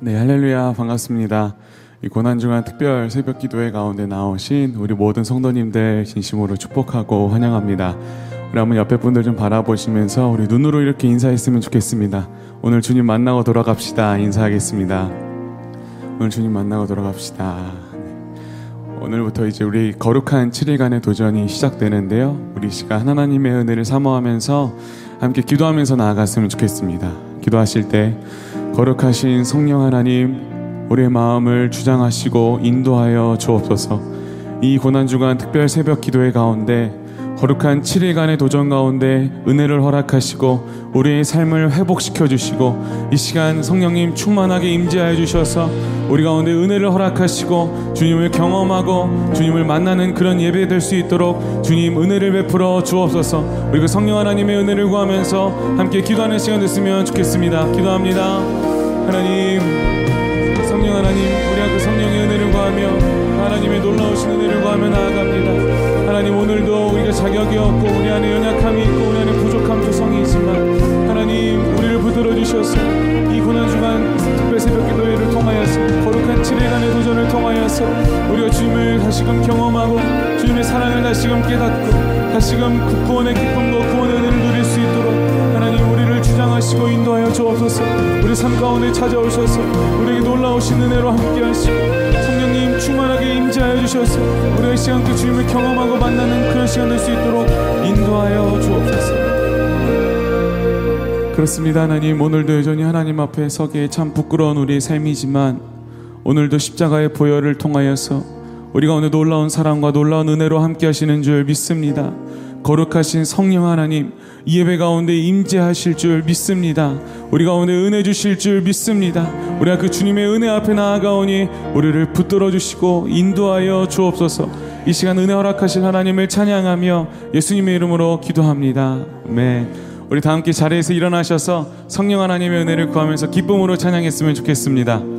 네, 할렐루야 반갑습니다. 이 고난 중한 특별 새벽 기도회 가운데 나오신 우리 모든 성도님들 진심으로 축복하고 환영합니다. 우리 한번 옆에 분들 좀 바라보시면서 우리 눈으로 이렇게 인사했으면 좋겠습니다. 오늘 주님 만나고 돌아갑시다. 인사하겠습니다. 오늘 주님 만나고 돌아갑시다. 네. 오늘부터 이제 우리 거룩한 7일간의 도전이 시작되는데요. 우리 시간 하나님의 은혜를 사모하면서 함께 기도하면서 나아갔으면 좋겠습니다. 기도하실 때 거룩하신 성령 하나님 우리의 마음을 주장하시고 인도하여 주옵소서. 이 고난 주간 특별 새벽 기도회 가운데 거룩한 7일간의 도전 가운데 은혜를 허락하시고 우리의 삶을 회복시켜 주시고 이 시간 성령님 충만하게 임재하여 주셔서 우리 가운데 은혜를 허락하시고 주님을 경험하고 주님을 만나는 그런 예배 될 수 있도록 주님 은혜를 베풀어 주옵소서. 우리 그 성령 하나님의 은혜를 구하면서 함께 기도하는 시간 됐으면 좋겠습니다. 기도합니다. 하나님 성령 하나님 우리가 그 성령의 은혜를 구하며 하나님의 놀라우신 은혜를 구하며 나아갑니다. 하나님 오늘도 우리가 자격이 없고 우리 안에 연약함이 있고 우리 안에 부족함 조성이 있지만 하나님 우리를 붙들어 주셔서 이 고난 주간 특별 새벽 기도회를 통하여서 거룩한 7일간의 도전을 통하여서 우리가 주님을 다시금 경험하고 주님의 사랑을 다시금 깨닫고 다시금 그 구원의 기쁨과 구원의 은혜를 하시고 인도하여 주옵소서. 우리 삶 가운데 찾아오셔서 우리에게 놀라우신 은혜로 함께 하시고 성령님 충만하게 임재하여 주셔서 우리의 시간 그 주님을 경험하고 만나는 그런 시간 될 수 있도록 인도하여 주옵소서. 그렇습니다. 하나님 오늘도 여전히 하나님 앞에 서기에 참 부끄러운 우리의 삶이지만 오늘도 십자가의 보혈을 통하여서 우리가 오늘 놀라운 사랑과 놀라운 은혜로 함께 하시는 줄 믿습니다. 거룩하신 성령 하나님 이 예배 가운데 임재하실 줄 믿습니다. 우리 가운데 은혜 주실 줄 믿습니다. 우리가 그 주님의 은혜 앞에 나아가오니 우리를 붙들어 주시고 인도하여 주옵소서. 이 시간 은혜 허락하실 하나님을 찬양하며 예수님의 이름으로 기도합니다. 네. 우리 다 함께 자리에서 일어나셔서 성령 하나님의 은혜를 구하면서 기쁨으로 찬양했으면 좋겠습니다.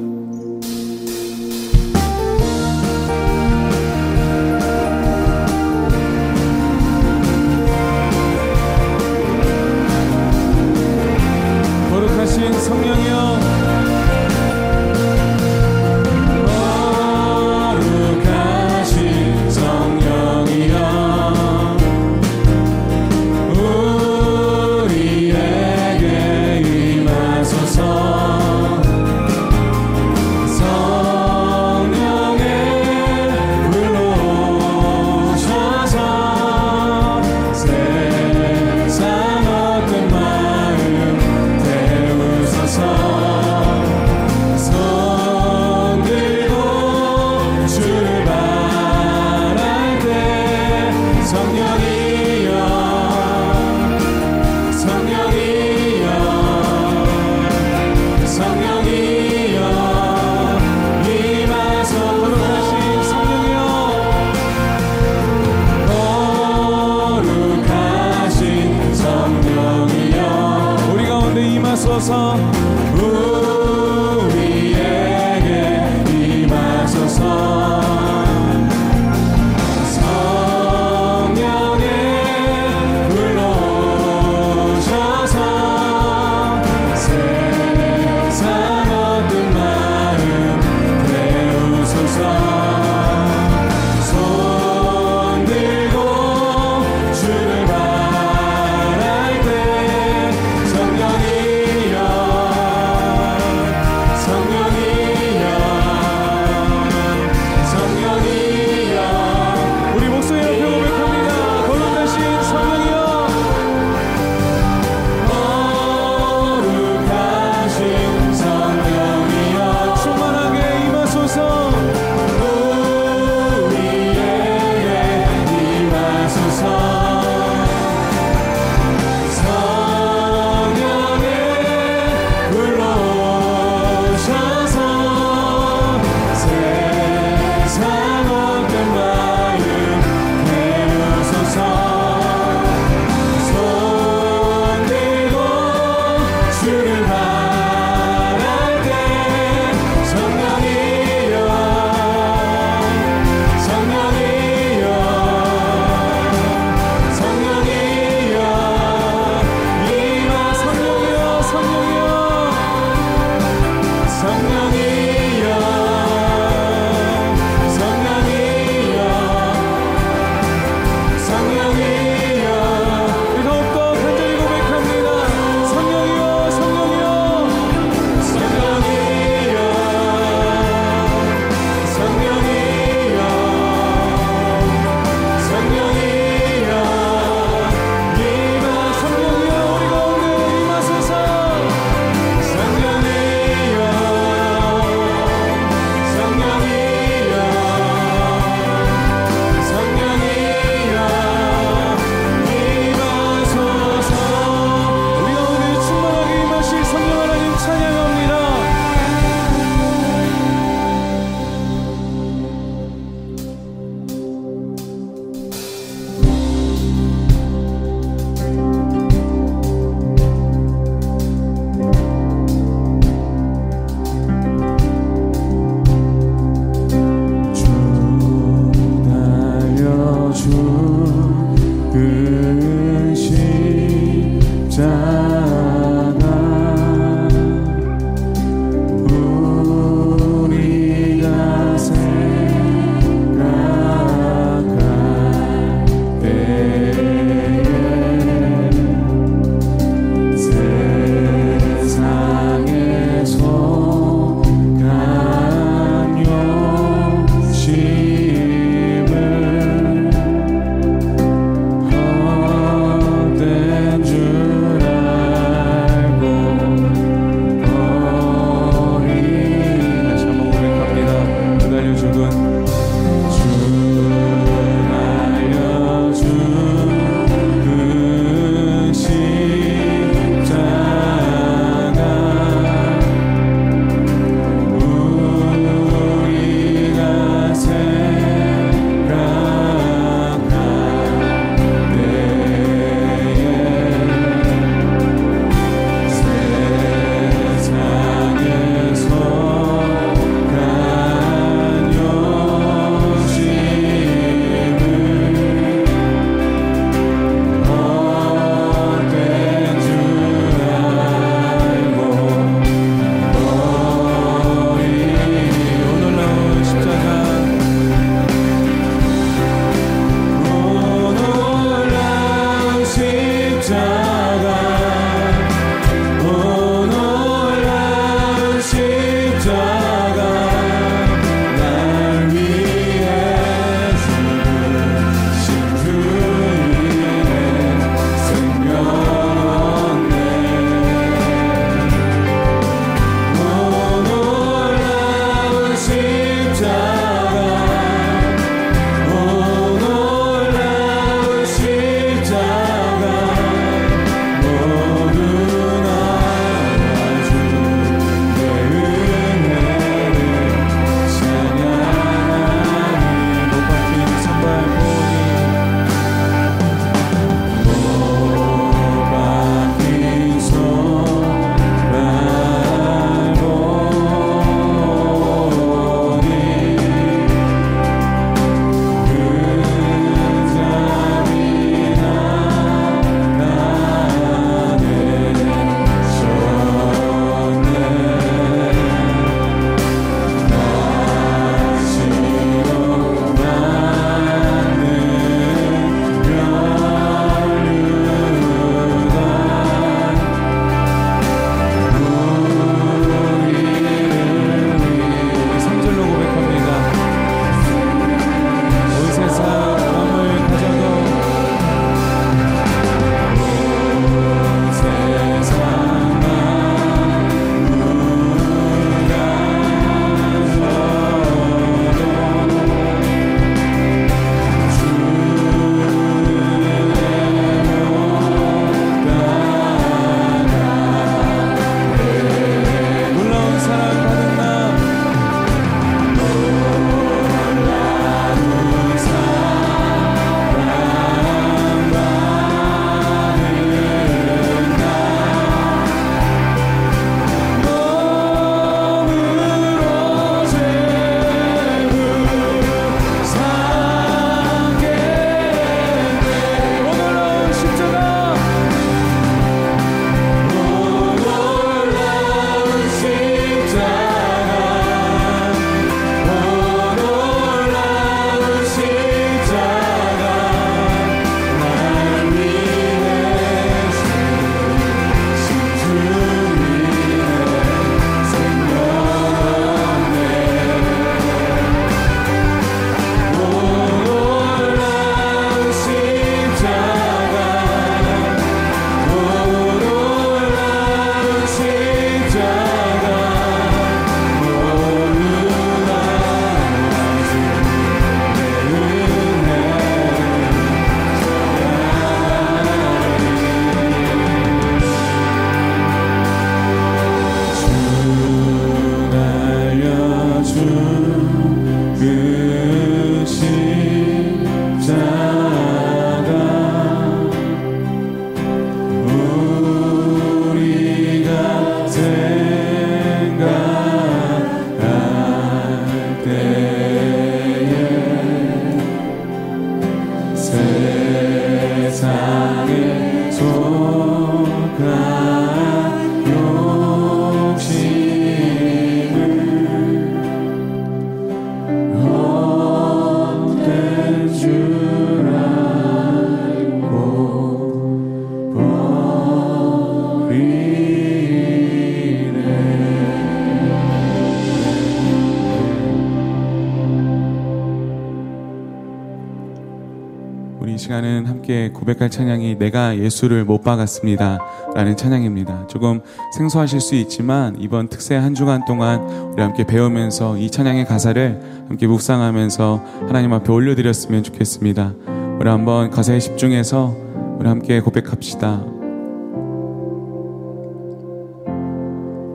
오늘날 찬양이 내가 예수를 못 박았습니다. 라는 찬양입니다. 조금 생소하실 수 있지만 이번 특세 한 주간 동안 우리 함께 배우면서 이 찬양의 가사를 함께 묵상하면서 하나님 앞에 올려드렸으면 좋겠습니다. 우리 한번 가사에 집중해서 우리 함께 고백합시다.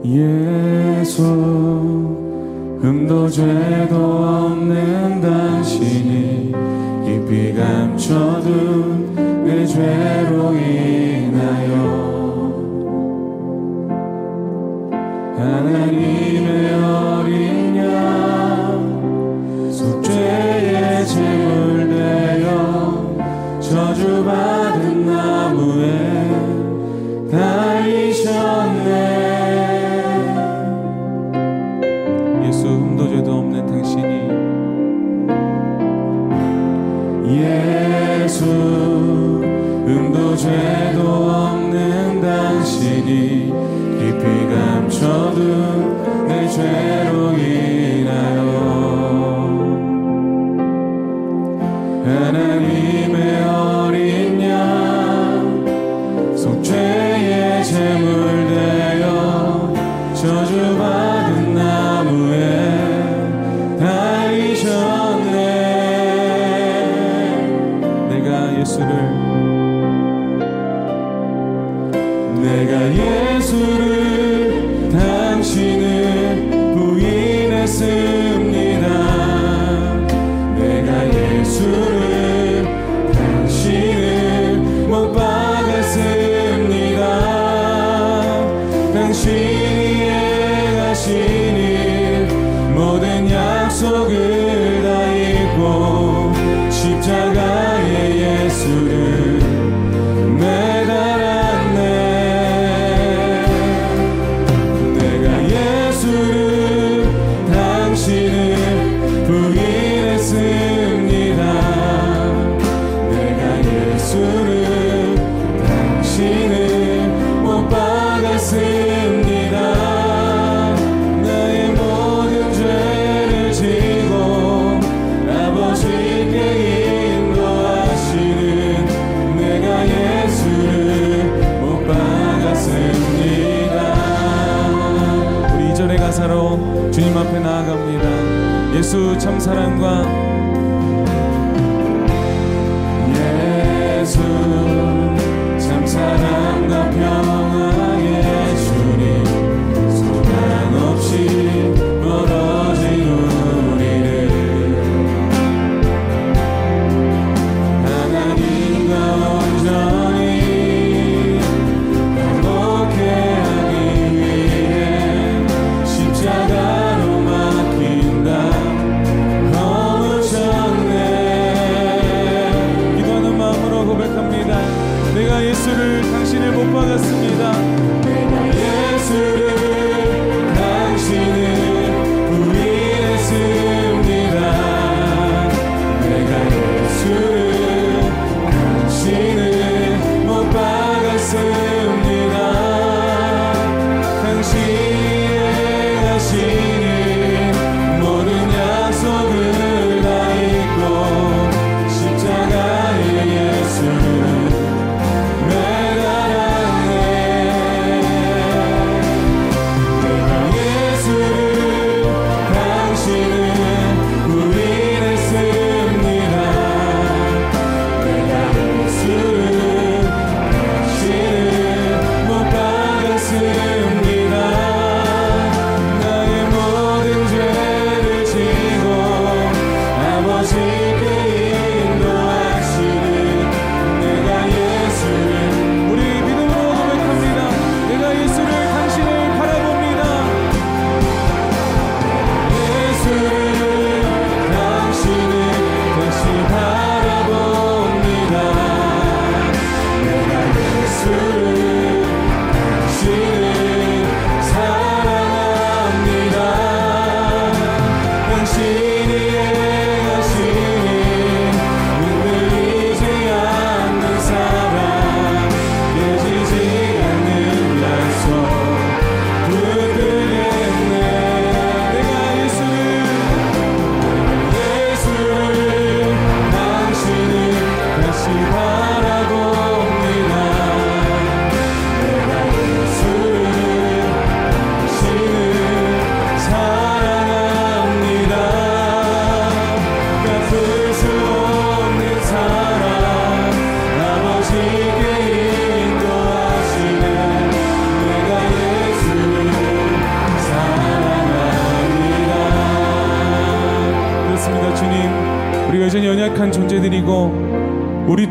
예수 흠도 죄도 없는 당신이 깊이 감춰둔 내 죄로 인하여 하나님의 어린 양 속죄의 제물 되어 저주받은 나무에 다시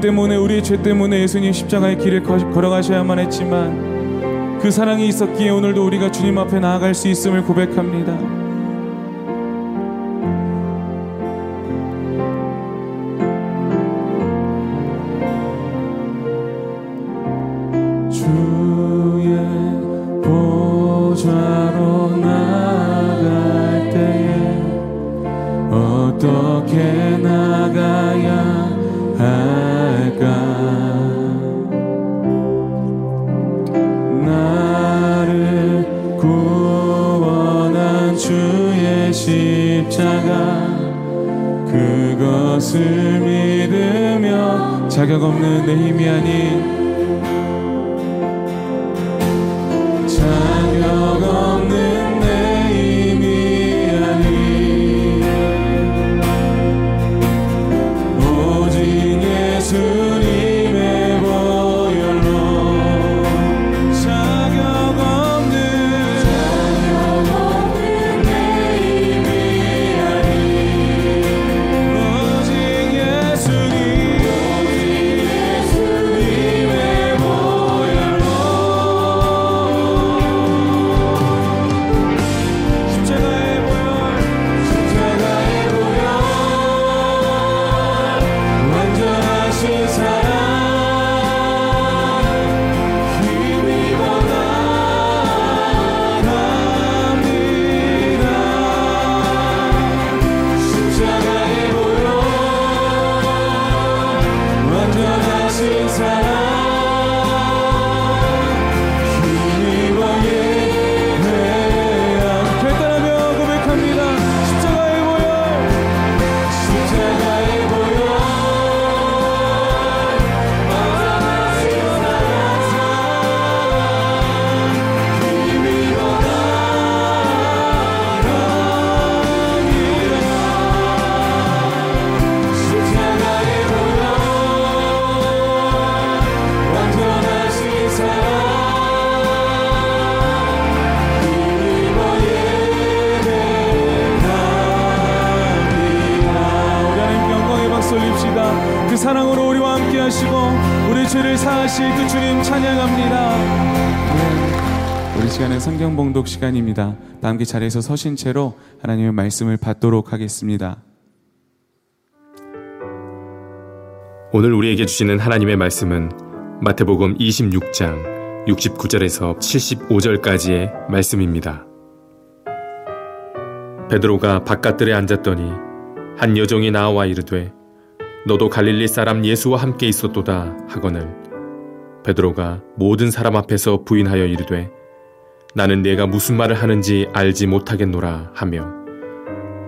때문에 우리의 죄 때문에 예수님 십자가의 길을 걸어가셔야만 했지만 그 사랑이 있었기에 오늘도 우리가 주님 앞에 나아갈 수 있음을 고백합니다. 믿으며 자격 없는 내 힘이 봉독 시간입니다. 함께 자리에서 서신 채로 하나님의 말씀을 받도록 하겠습니다. 오늘 우리에게 주시는 하나님의 말씀은 마태복음 26장 69절에서 75절까지의 말씀입니다. 베드로가 바깥들에 앉았더니 한 여종이 나와 이르되 너도 갈릴리 사람 예수와 함께 있었도다 하거늘 베드로가 모든 사람 앞에서 부인하여 이르되 나는 내가 무슨 말을 하는지 알지 못하겠노라 하며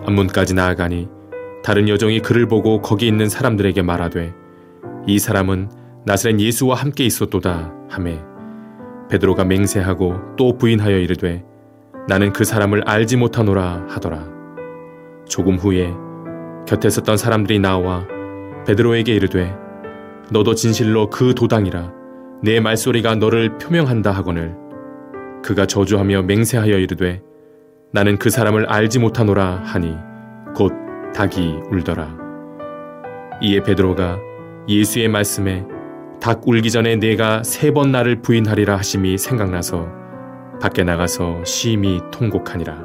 앞문까지 나아가니 다른 여종이 그를 보고 거기 있는 사람들에게 말하되 이 사람은 나사렛 예수와 함께 있었도다 하매 베드로가 맹세하고 또 부인하여 이르되 나는 그 사람을 알지 못하노라 하더라. 조금 후에 곁에 섰던 사람들이 나와 베드로에게 이르되 너도 진실로 그 도당이라. 내 말소리가 너를 표명한다 하거늘 그가 저주하며 맹세하여 이르되 나는 그 사람을 알지 못하노라 하니 곧 닭이 울더라. 이에 베드로가 예수의 말씀에 닭 울기 전에 내가 세 번 나를 부인하리라 하심이 생각나서 밖에 나가서 심히 통곡하니라.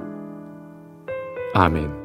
아멘.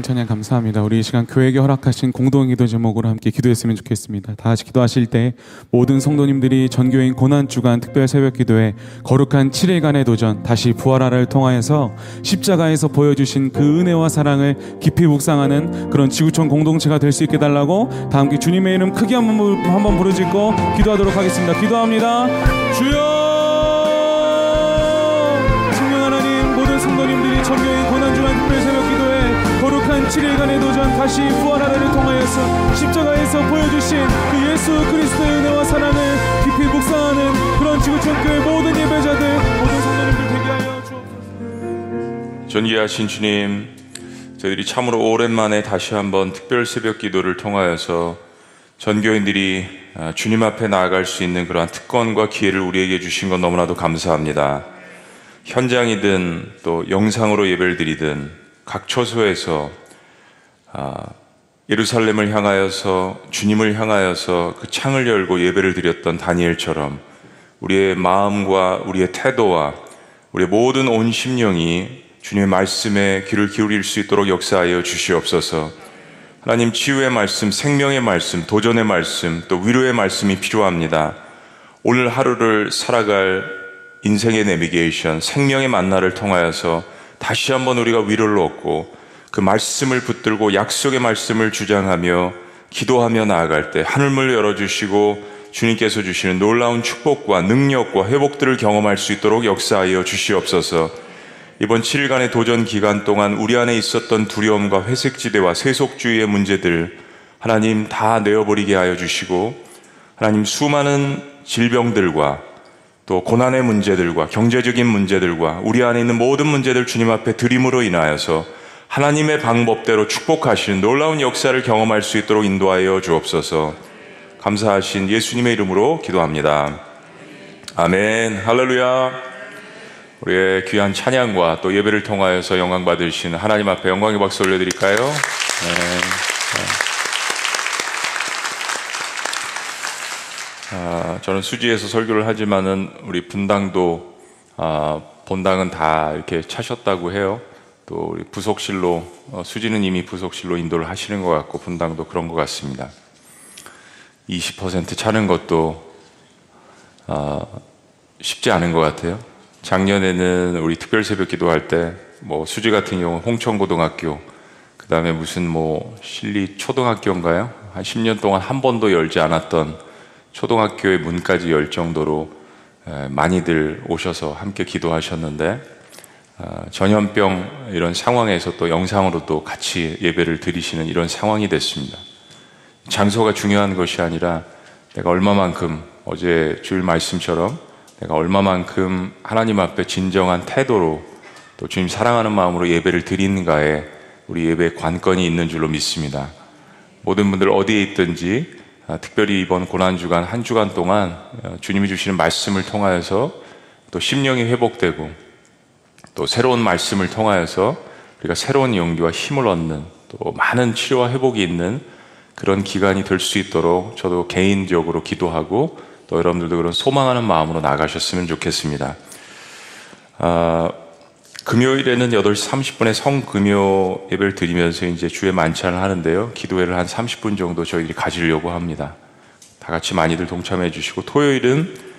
귀한 찬양 감사합니다. 우리 이 시간 교회에게 허락하신 공동기도 제목으로 함께 기도했으면 좋겠습니다. 다 같이 기도하실 때 모든 성도님들이 전교인 고난 주간 특별 새벽 기도에 거룩한 7일간의 도전 다시 부활하를 통하여서 십자가에서 보여주신 그 은혜와 사랑을 깊이 묵상하는 그런 지구촌 공동체가 될 수 있게 달라고 다 함께 주님의 이름 크게 한번 한번 부르짖고 기도하도록 하겠습니다. 기도합니다. 주여 7일간의 도전 다시 부활하라를 통하여서 십자가에서 보여주신 그 예수 그리스도의 은혜와 사랑을 깊이 묵상하는 그런 지구촌 교회 모든 예배자들 모든 성도님들 되게 하여 주옵소서 존귀하신 주님 저희들이 참으로 오랜만에 다시 한번 특별 새벽 기도를 통하여서 전교인들이 아, 주님 앞에 나아갈 수 있는 그러한 특권과 기회를 우리에게 주신 건 너무나도 감사합니다. 현장이든 또 영상으로 예배를 드리든 각 처소에서 아, 예루살렘을 향하여서 주님을 향하여서 그 창을 열고 예배를 드렸던 다니엘처럼 우리의 마음과 우리의 태도와 우리의 모든 온 심령이 주님의 말씀에 귀를 기울일 수 있도록 역사하여 주시옵소서. 하나님 치유의 말씀, 생명의 말씀, 도전의 말씀, 또 위로의 말씀이 필요합니다. 오늘 하루를 살아갈 인생의 내비게이션, 생명의 만나를 통하여서 다시 한번 우리가 위로를 얻고 그 말씀을 붙들고 약속의 말씀을 주장하며 기도하며 나아갈 때 하늘문을 열어주시고 주님께서 주시는 놀라운 축복과 능력과 회복들을 경험할 수 있도록 역사하여 주시옵소서. 이번 7일간의 도전 기간 동안 우리 안에 있었던 두려움과 회색지대와 세속주의의 문제들 하나님 다 내어버리게 하여 주시고 하나님 수많은 질병들과 또 고난의 문제들과 경제적인 문제들과 우리 안에 있는 모든 문제들 주님 앞에 드림으로 인하여서 하나님의 방법대로 축복하시는 놀라운 역사를 경험할 수 있도록 인도하여 주옵소서 감사하신 예수님의 이름으로 기도합니다. 아멘. 할렐루야. 우리의 귀한 찬양과 또 예배를 통하여서 영광 받으신 하나님 앞에 영광의 박수 올려드릴까요? 네. 아, 저는 수지에서 설교를 하지만은 우리 분당도 아, 본당은 다 이렇게 차셨다고 해요. 또 우리 부속실로 어, 수지는 이미 부속실로 인도를 하시는 것 같고 분당도 그런 것 같습니다. 20% 차는 것도 아, 쉽지 않은 것 같아요. 작년에는 우리 특별 새벽 기도할 때 뭐 수지 같은 경우 홍천고등학교 그 다음에 무슨 뭐 실리 초등학교인가요? 한 10년 동안 한 번도 열지 않았던 초등학교의 문까지 열 정도로 많이들 오셔서 함께 기도하셨는데 아, 전염병 이런 상황에서 또 영상으로 또 같이 예배를 드리시는 이런 상황이 됐습니다. 장소가 중요한 것이 아니라 내가 얼마만큼 어제 주일 말씀처럼 내가 얼마만큼 하나님 앞에 진정한 태도로 또 주님 사랑하는 마음으로 예배를 드리는가에 우리 예배 관건이 있는 줄로 믿습니다. 모든 분들 어디에 있든지 아, 특별히 이번 고난 주간 한 주간 동안 어, 주님이 주시는 말씀을 통하여서 또 심령이 회복되고 또 새로운 말씀을 통하여서 우리가 새로운 용기와 힘을 얻는 또 많은 치료와 회복이 있는 그런 기간이 될 수 있도록 저도 개인적으로 기도하고 또 여러분들도 그런 소망하는 마음으로 나가셨으면 좋겠습니다. 아, 금요일에는 8시 30분에 성금요 예배를 드리면서 이제 주의 만찬을 하는데요. 기도회를 한 30분 정도 저희들이 가지려고 합니다. 다 같이 많이들 동참해 주시고 토요일은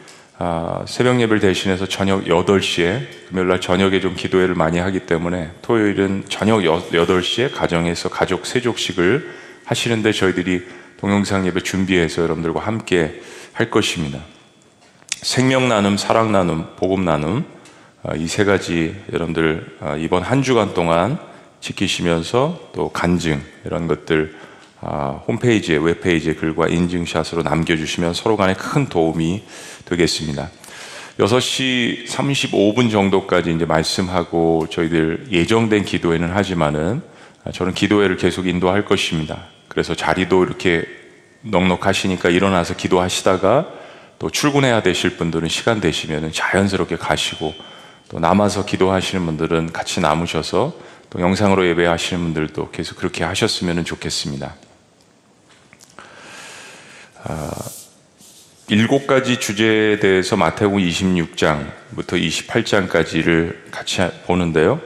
아, 새벽 예배를 대신해서 저녁 8시에 금요일 날 저녁에 좀 기도회를 많이 하기 때문에 토요일은 저녁 8시에 가정에서 가족 세족식을 하시는데 저희들이 동영상 예배 준비해서 여러분들과 함께 할 것입니다. 생명 나눔, 사랑 나눔, 복음 나눔 아, 이세 가지 여러분들 아, 이번 한 주간 동안 지키시면서 또 간증 이런 것들 아, 홈페이지에 웹페이지에 글과 인증샷으로 남겨주시면 서로 간에 큰 도움이 되겠습니다. 6시 35분 정도까지 이제 말씀하고 저희들 예정된 기도회는 하지만은 저는 기도회를 계속 인도할 것입니다. 그래서 자리도 이렇게 넉넉하시니까 일어나서 기도하시다가 또 출근해야 되실 분들은 시간 되시면 자연스럽게 가시고 또 남아서 기도하시는 분들은 같이 남으셔서 또 영상으로 예배하시는 분들도 계속 그렇게 하셨으면 좋겠습니다. 아, 일곱 가지 주제에 대해서 마태복음 26장부터 28장까지를 같이 보는데요.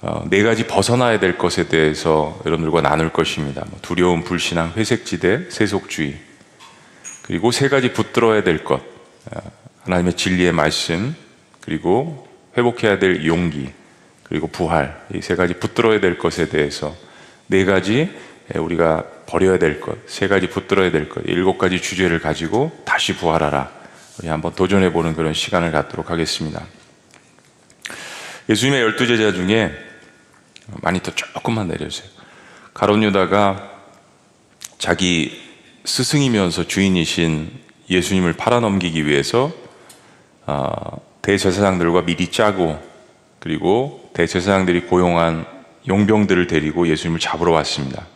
어, 네 가지 벗어나야 될 것에 대해서 여러분들과 나눌 것입니다. 뭐 두려움, 불신앙, 회색지대, 세속주의. 그리고 세 가지 붙들어야 될 것. 어, 하나님의 진리의 말씀, 그리고 회복해야 될 용기, 그리고 부활, 이 세 가지 붙들어야 될 것에 대해서 네 가지 우리가 버려야 될 것, 세 가지 붙들어야 될 것, 일곱 가지 주제를 가지고 다시 부활하라. 우리 한번 도전해 보는 그런 시간을 갖도록 하겠습니다. 예수님의 열두 제자 중에 많이 더 조금만 내려주세요. 가론 유다가 자기 스승이면서 주인이신 예수님을 팔아넘기기 위해서 어, 대제사장들과 미리 짜고 그리고 대제사장들이 고용한 용병들을 데리고 예수님을 잡으러 왔습니다.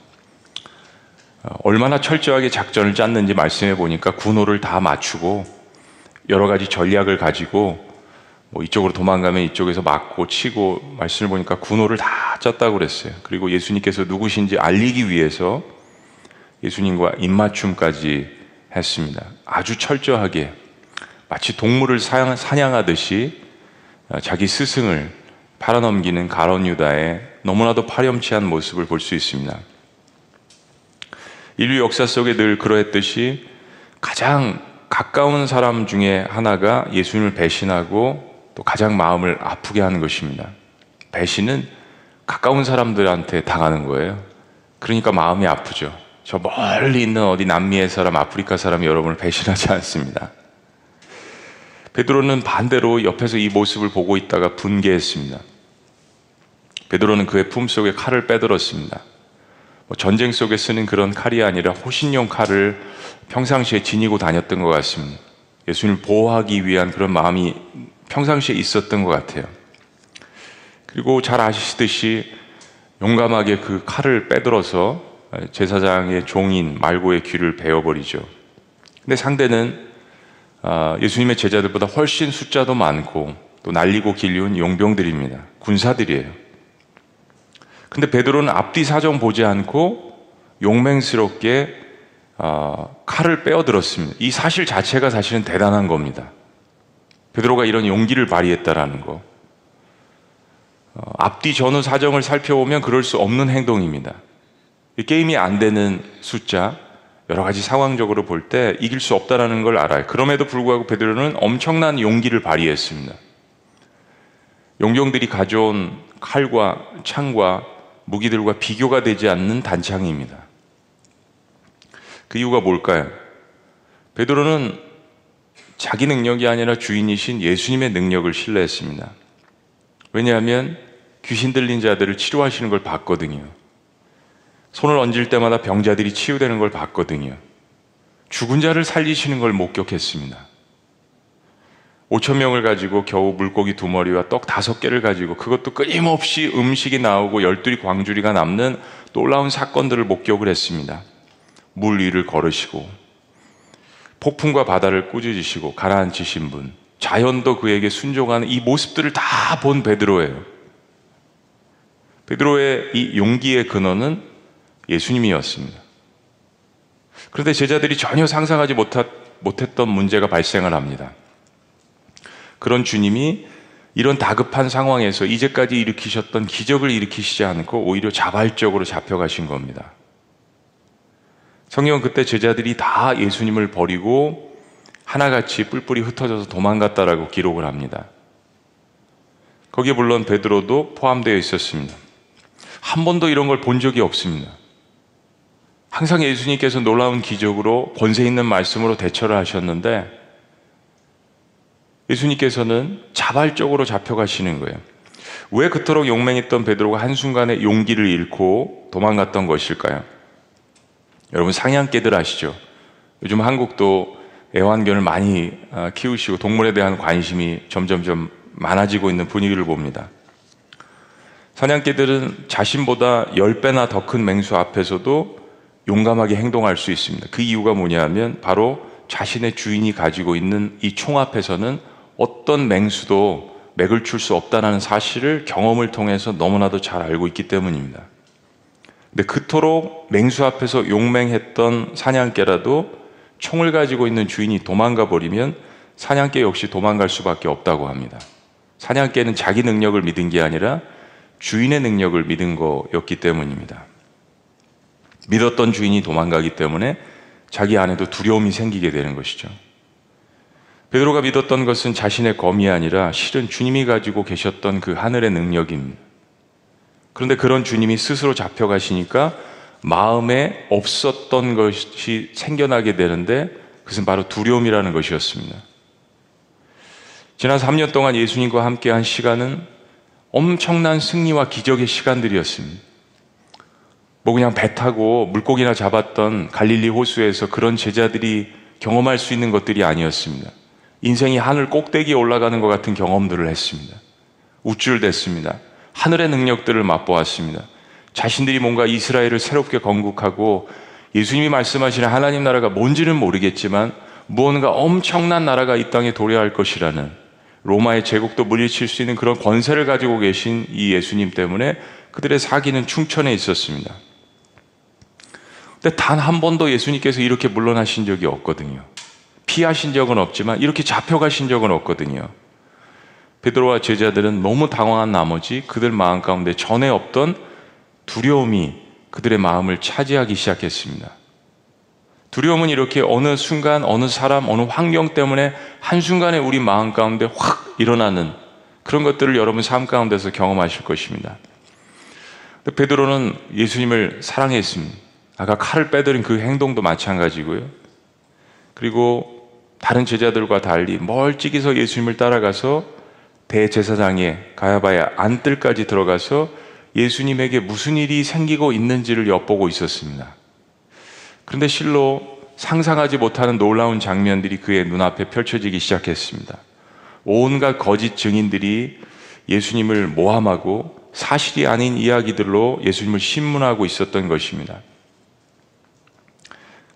어, 얼마나 철저하게 작전을 짰는지 말씀해 보니까 군호를 다 맞추고 여러 가지 전략을 가지고 뭐 이쪽으로 도망가면 이쪽에서 맞고 치고 말씀을 보니까 군호를 다 짰다고 그랬어요. 그리고 예수님께서 누구신지 알리기 위해서 예수님과 입맞춤까지 했습니다. 아주 철저하게 마치 동물을 사냥하듯이 어, 자기 스승을 팔아넘기는 가론 유다의 너무나도 파렴치한 모습을 볼 수 있습니다. 인류 역사 속에 늘 그러했듯이 가장 가까운 사람 중에 하나가 예수님을 배신하고 또 가장 마음을 아프게 하는 것입니다. 배신은 가까운 사람들한테 당하는 거예요. 그러니까 마음이 아프죠. 저 멀리 있는 어디 남미의 사람, 아프리카 사람이 여러분을 배신하지 않습니다. 베드로는 반대로 옆에서 이 모습을 보고 있다가 분개했습니다. 베드로는 그의 품 속에 칼을 빼들었습니다. 뭐 전쟁 속에 쓰는 그런 칼이 아니라 호신용 칼을 평상시에 지니고 다녔던 것 같습니다. 예수님을 보호하기 위한 그런 마음이 평상시에 있었던 것 같아요. 그리고 잘 아시듯이 용감하게 그 칼을 빼들어서 제사장의 종인 말고의 귀를 베어버리죠. 근데 상대는 아, 예수님의 제자들보다 훨씬 숫자도 많고 또 날리고 길리운 용병들입니다. 군사들이에요. 근데 베드로는 앞뒤 사정 보지 않고 용맹스럽게 아, 칼을 빼어들었습니다. 이 사실 자체가 사실은 대단한 겁니다. 베드로가 이런 용기를 발휘했다라는 거. 어, 앞뒤 전후 사정을 살펴보면 그럴 수 없는 행동입니다. 게임이 안 되는 숫자, 여러 가지 상황적으로 볼 때 이길 수 없다라는 걸 알아요. 그럼에도 불구하고 베드로는 엄청난 용기를 발휘했습니다. 용병들이 가져온 칼과 창과 무기들과 비교가 되지 않는 단창입니다. 그 이유가 뭘까요? 베드로는 자기 능력이 아니라 주인이신 예수님의 능력을 신뢰했습니다. 왜냐하면 귀신 들린 자들을 치료하시는 걸 봤거든요. 손을 얹을 때마다 병자들이 치유되는 걸 봤거든요. 죽은 자를 살리시는 걸 목격했습니다. 5천 명을 가지고 겨우 물고기 두 마리와 떡 다섯 개를 가지고 그것도 끊임없이 음식이 나오고 열둘이 광주리가 남는 놀라운 사건들을 목격을 했습니다. 물 위를 걸으시고 폭풍과 바다를 꾸짖으시고 가라앉히신 분, 자연도 그에게 순종하는 이 모습들을 다 본 베드로예요. 베드로의 이 용기의 근원은 예수님이었습니다. 그런데 제자들이 전혀 상상하지 못했던 문제가 발생을 합니다. 그런 주님이 이런 다급한 상황에서 이제까지 일으키셨던 기적을 일으키시지 않고 오히려 자발적으로 잡혀가신 겁니다. 성경은 그때 제자들이 다 예수님을 버리고 하나같이 뿔뿔이 흩어져서 도망갔다라고 기록을 합니다. 거기에 물론 베드로도 포함되어 있었습니다. 한 번도 이런 걸 본 적이 없습니다. 항상 예수님께서 놀라운 기적으로 권세 있는 말씀으로 대처를 하셨는데 예수님께서는 자발적으로 잡혀가시는 거예요. 왜 그토록 용맹했던 베드로가 한순간에 용기를 잃고 도망갔던 것일까요? 여러분 상향깨들 아시죠? 요즘 한국도 애완견을 많이 아, 키우시고 동물에 대한 관심이 점점점 많아지고 있는 분위기를 봅니다. 사냥개들은 자신보다 10배나 더 큰 맹수 앞에서도 용감하게 행동할 수 있습니다. 그 이유가 뭐냐면 바로 자신의 주인이 가지고 있는 이 총 앞에서는 어떤 맹수도 맥을 출 수 없다는 사실을 경험을 통해서 너무나도 잘 알고 있기 때문입니다. 근데 그토록 맹수 앞에서 용맹했던 사냥개라도 총을 가지고 있는 주인이 도망가 버리면 사냥개 역시 도망갈 수밖에 없다고 합니다. 사냥개는 자기 능력을 믿은 게 아니라 주인의 능력을 믿은 거였기 때문입니다. 믿었던 주인이 도망가기 때문에 자기 안에도 두려움이 생기게 되는 것이죠. 베드로가 믿었던 것은 자신의 검이 아니라 실은 주님이 가지고 계셨던 그 하늘의 능력입니다. 그런데 그런 주님이 스스로 잡혀가시니까 마음에 없었던 것이 생겨나게 되는데 그것은 바로 두려움이라는 것이었습니다. 지난 3년 동안 예수님과 함께 한 시간은 엄청난 승리와 기적의 시간들이었습니다. 뭐 그냥 배 타고 물고기나 잡았던 갈릴리 호수에서 그런 제자들이 경험할 수 있는 것들이 아니었습니다. 인생이 하늘 꼭대기에 올라가는 것 같은 경험들을 했습니다. 우쭐댔습니다. 하늘의 능력들을 맛보았습니다. 자신들이 뭔가 이스라엘을 새롭게 건국하고 예수님이 말씀하시는 하나님 나라가 뭔지는 모르겠지만 무언가 엄청난 나라가 이 땅에 도래할 것이라는 로마의 제국도 물리칠 수 있는 그런 권세를 가지고 계신 이 예수님 때문에 그들의 사기는 충천해 있었습니다. 근데 단 한 번도 예수님께서 이렇게 물러나신 적이 없거든요. 피하신 적은 없지만 이렇게 잡혀가신 적은 없거든요. 베드로와 제자들은 너무 당황한 나머지 그들 마음 가운데 전에 없던 두려움이 그들의 마음을 차지하기 시작했습니다. 두려움은 이렇게 어느 순간, 어느 사람, 어느 환경 때문에 한순간에 우리 마음 가운데 확 일어나는 그런 것들을 여러분 삶 가운데서 경험하실 것입니다. 베드로는 예수님을 사랑했습니다. 아까 칼을 빼드린 그 행동도 마찬가지고요. 그리고 다른 제자들과 달리 멀찍이서 예수님을 따라가서 대제사장에 가야바의 안뜰까지 들어가서 예수님에게 무슨 일이 생기고 있는지를 엿보고 있었습니다. 그런데 실로 상상하지 못하는 놀라운 장면들이 그의 눈앞에 펼쳐지기 시작했습니다. 온갖 거짓 증인들이 예수님을 모함하고 사실이 아닌 이야기들로 예수님을 신문하고 있었던 것입니다.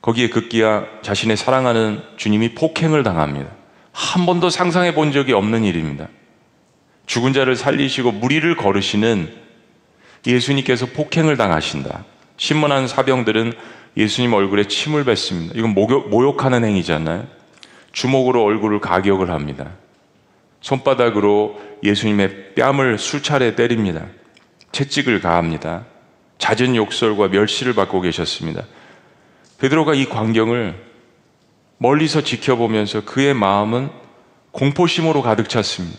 거기에 급기야 자신의 사랑하는 주님이 폭행을 당합니다. 한 번도 상상해 본 적이 없는 일입니다. 죽은 자를 살리시고 무리를 걸으시는 예수님께서 폭행을 당하신다. 신문한 사병들은 예수님 얼굴에 침을 뱉습니다. 이건 모욕, 모욕하는 행위잖아요. 주먹으로 얼굴을 가격을 합니다. 손바닥으로 예수님의 뺨을 수차례 때립니다. 채찍을 가합니다. 잦은 욕설과 멸시를 받고 계셨습니다. 베드로가 이 광경을 멀리서 지켜보면서 그의 마음은 공포심으로 가득 찼습니다.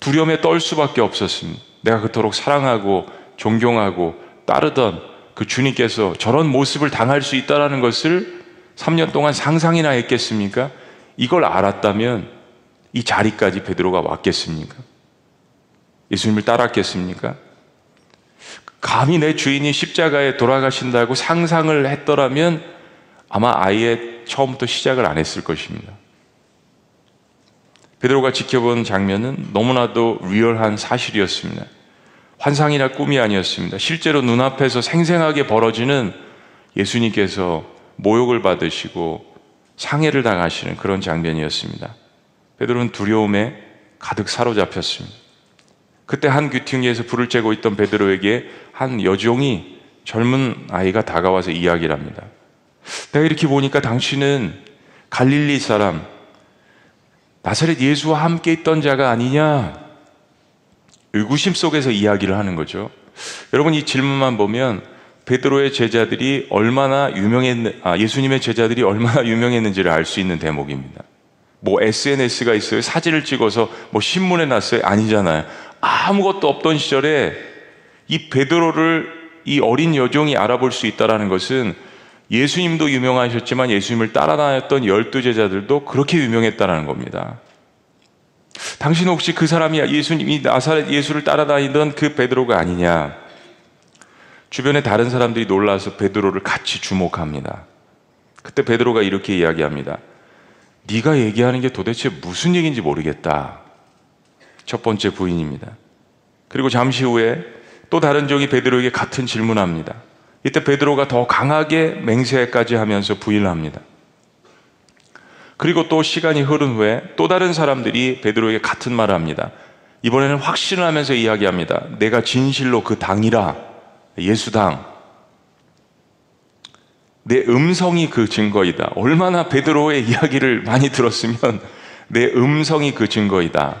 두려움에 떨 수밖에 없었습니다. 내가 그토록 사랑하고 존경하고 따르던 그 주님께서 저런 모습을 당할 수 있다라는 것을 3년 동안 상상이나 했겠습니까? 이걸 알았다면 이 자리까지 베드로가 왔겠습니까? 예수님을 따랐겠습니까? 감히 내 주인이 십자가에 돌아가신다고 상상을 했더라면 아마 아예 처음부터 시작을 안 했을 것입니다. 베드로가 지켜본 장면은 너무나도 리얼한 사실이었습니다. 환상이나 꿈이 아니었습니다. 실제로 눈앞에서 생생하게 벌어지는 예수님께서 모욕을 받으시고 상해를 당하시는 그런 장면이었습니다. 베드로는 두려움에 가득 사로잡혔습니다. 그때 한 귀퉁이에서 불을 쬐고 있던 베드로에게 한 여종이 젊은 아이가 다가와서 이야기를 합니다. 내가 이렇게 보니까 당신은 갈릴리 사람, 나사렛 예수와 함께 있던 자가 아니냐? 의구심 속에서 이야기를 하는 거죠. 여러분 이 질문만 보면 베드로의 제자들이 얼마나 유명했 아, 예수님의 제자들이 얼마나 유명했는지를 알 수 있는 대목입니다. 뭐 SNS가 있어요. 사진을 찍어서 뭐 신문에 났어요. 아니잖아요. 아무것도 없던 시절에 이 베드로를 이 어린 여종이 알아볼 수 있다라는 것은 예수님도 유명하셨지만 예수님을 따라다녔던 열두 제자들도 그렇게 유명했다라는 겁니다. 당신 혹시 그 사람이 예수님이 나사렛 예수를 따라다니던 그 베드로가 아니냐? 주변에 다른 사람들이 놀라서 베드로를 같이 주목합니다. 그때 베드로가 이렇게 이야기합니다. 네가 얘기하는 게 도대체 무슨 얘기인지 모르겠다. 첫 번째 부인입니다. 그리고 잠시 후에 또 다른 종이 베드로에게 같은 질문합니다. 이때 베드로가 더 강하게 맹세까지 하면서 부인을 합니다. 그리고 또 시간이 흐른 후에 또 다른 사람들이 베드로에게 같은 말을 합니다. 이번에는 확신을 하면서 이야기합니다. 내가 진실로 그 당이라 예수당. 내 음성이 그 증거이다. 얼마나 베드로의 이야기를 많이 들었으면 내 음성이 그 증거이다.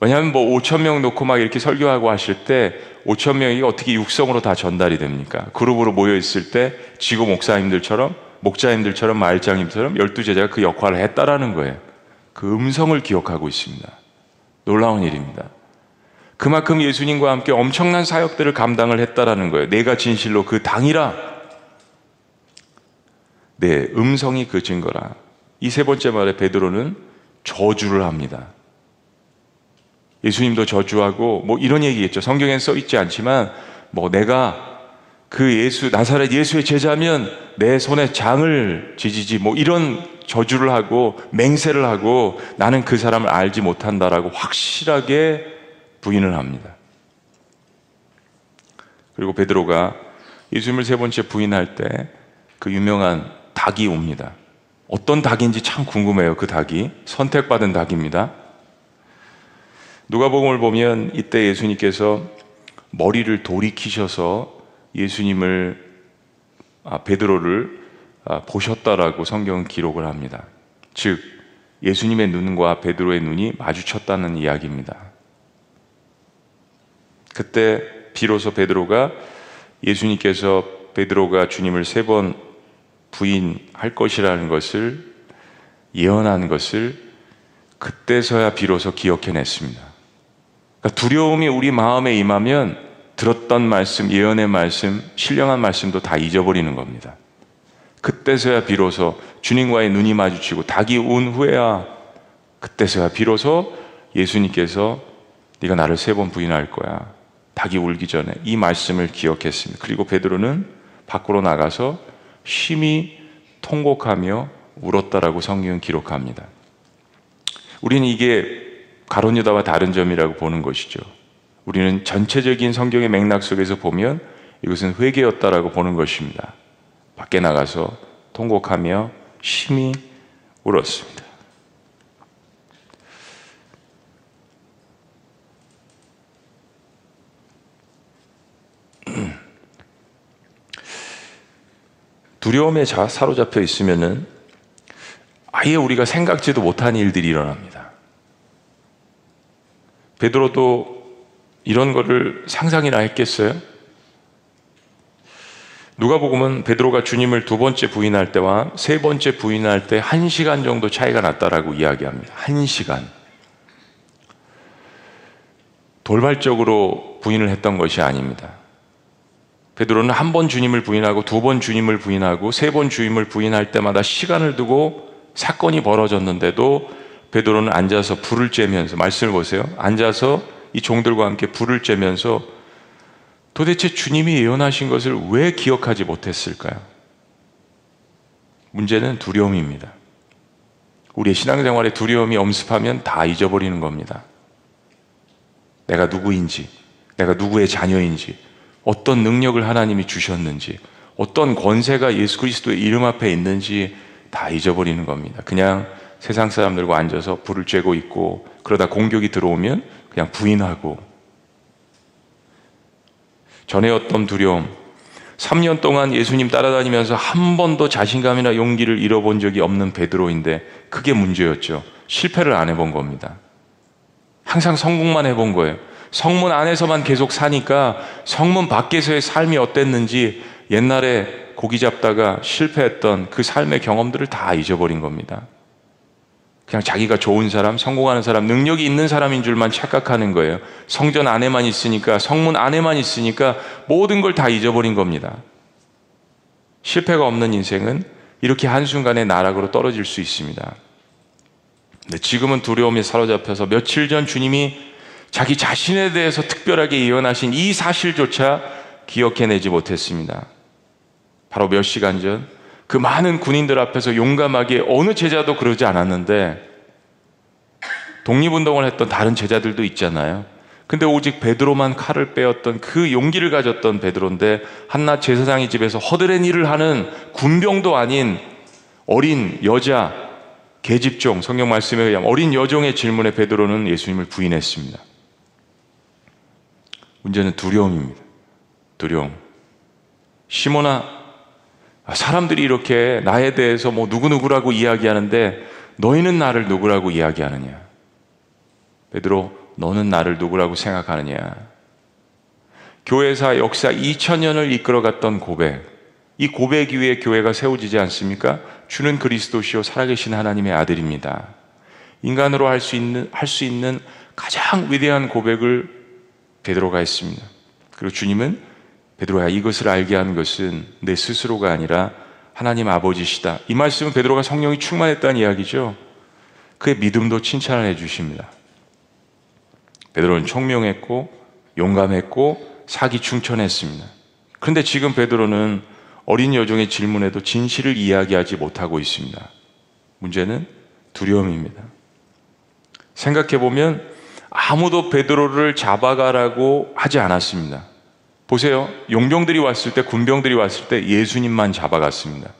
왜냐하면 뭐 5천 명 놓고 막 이렇게 설교하고 하실 때 5천 명이 어떻게 육성으로 다 전달이 됩니까? 그룹으로 모여 있을 때 지구 목사님들처럼 목자님들처럼 마일장님처럼 열두 제자가 그 역할을 했다라는 거예요. 그 음성을 기억하고 있습니다. 놀라운 일입니다. 그만큼 예수님과 함께 엄청난 사역들을 감당을 했다라는 거예요. 내가 진실로 그 당이라. 네, 음성이 그 증거라. 이 세 번째 말에 베드로는 저주를 합니다. 예수님도 저주하고 뭐 이런 얘기겠죠. 성경엔 써 있지 않지만 뭐 내가 그 예수 나사렛 예수의 제자면 내 손에 장을 지지지 뭐 이런 저주를 하고 맹세를 하고 나는 그 사람을 알지 못한다라고 확실하게 부인을 합니다. 그리고 베드로가 예수님을 세 번째 부인할 때 그 유명한 닭이 옵니다. 어떤 닭인지 참 궁금해요. 그 닭이 선택받은 닭입니다. 누가복음을 보면 이때 예수님께서 머리를 돌이키셔서 예수님을 아, 베드로를 아, 보셨다라고 성경은 기록을 합니다. 즉 예수님의 눈과 베드로의 눈이 마주쳤다는 이야기입니다. 그때 비로소 베드로가 예수님께서 베드로가 주님을 세 번 부인할 것이라는 것을 예언한 것을 그때서야 비로소 기억해냈습니다. 그러니까 두려움이 우리 마음에 임하면 들었던 말씀, 예언의 말씀, 신령한 말씀도 다 잊어버리는 겁니다. 그때서야 비로소 주님과의 눈이 마주치고 닭이 운 후에야 그때서야 비로소 예수님께서 네가 나를 세 번 부인할 거야. 닭이 울기 전에 이 말씀을 기억했습니다. 그리고 베드로는 밖으로 나가서 심히 통곡하며 울었다라고 성경은 기록합니다. 우리는 이게 가론유다와 다른 점이라고 보는 것이죠. 우리는 전체적인 성경의 맥락 속에서 보면 이것은 회개였다라고 보는 것입니다. 밖에 나가서 통곡하며 심히 울었습니다. 두려움에 사로잡혀 있으면은 아예 우리가 생각지도 못한 일들이 일어납니다. 베드로도 이런 거를 상상이나 했겠어요? 누가복음은 베드로가 주님을 두 번째 부인할 때와 세 번째 부인할 때 한 시간 정도 차이가 났다라고 이야기합니다. 한 시간. 돌발적으로 부인을 했던 것이 아닙니다. 베드로는 한 번 주님을 부인하고 두 번 주님을 부인하고 세 번 주님을 부인할 때마다 시간을 두고 사건이 벌어졌는데도 베드로는 앉아서 불을 쬐면서 말씀을 보세요. 앉아서 이 종들과 함께 불을 쬐면서 도대체 주님이 예언하신 것을 왜 기억하지 못했을까요? 문제는 두려움입니다. 우리의 신앙생활에 두려움이 엄습하면 다 잊어버리는 겁니다. 내가 누구인지, 내가 누구의 자녀인지, 어떤 능력을 하나님이 주셨는지, 어떤 권세가 예수 그리스도의 이름 앞에 있는지 다 잊어버리는 겁니다. 그냥 세상 사람들과 앉아서 불을 쬐고 있고, 그러다 공격이 들어오면 그냥 부인하고, 전에 어떤 두려움, 3년 동안 예수님 따라다니면서 한 번도 자신감이나 용기를 잃어본 적이 없는 베드로인데 그게 문제였죠. 실패를 안 해본 겁니다. 항상 성공만 해본 거예요. 성문 안에서만 계속 사니까 성문 밖에서의 삶이 어땠는지 옛날에 고기 잡다가 실패했던 그 삶의 경험들을 다 잊어버린 겁니다. 그냥 자기가 좋은 사람, 성공하는 사람, 능력이 있는 사람인 줄만 착각하는 거예요. 성전 안에만 있으니까, 성문 안에만 있으니까 모든 걸 다 잊어버린 겁니다. 실패가 없는 인생은 이렇게 한순간에 나락으로 떨어질 수 있습니다. 근데 지금은 두려움에 사로잡혀서 며칠 전 주님이 자기 자신에 대해서 특별하게 예언하신 이 사실조차 기억해내지 못했습니다. 바로 몇 시간 전, 그 많은 군인들 앞에서 용감하게 어느 제자도 그러지 않았는데 독립운동을 했던 다른 제자들도 있잖아요. 근데 오직 베드로만 칼을 빼었던 그 용기를 가졌던 베드로인데 한낱 제사장의 집에서 허드렛 일을 하는 군병도 아닌 어린 여자 계집종 성경 말씀에 의하면 어린 여종의 질문에 베드로는 예수님을 부인했습니다. 문제는 두려움입니다. 두려움. 시모나 아, 사람들이 이렇게 나에 대해서 뭐 누구누구라고 이야기하는데 너희는 나를 누구라고 이야기하느냐? 베드로, 너는 나를 누구라고 생각하느냐? 교회사 역사 2000년을 이끌어갔던 고백. 이 고백 위에 교회가 세워지지 않습니까? 주는 그리스도시요 살아계신 하나님의 아들입니다. 인간으로 할 수 있는 할 수 있는 가장 위대한 고백을 베드로가 했습니다. 그리고 주님은 베드로야 이것을 알게 한 것은 내 스스로가 아니라 하나님 아버지시다. 이 말씀은 베드로가 성령이 충만했다는 이야기죠. 그의 믿음도 칭찬을 해 주십니다. 베드로는 총명했고 용감했고 사기 충천했습니다. 그런데 지금 베드로는 어린 여종의 질문에도 진실을 이야기하지 못하고 있습니다. 문제는 두려움입니다. 생각해 보면 아무도 베드로를 잡아가라고 하지 않았습니다. 보세요. 용병들이 왔을 때, 군병들이 왔을 때 예수님만 잡아갔습니다.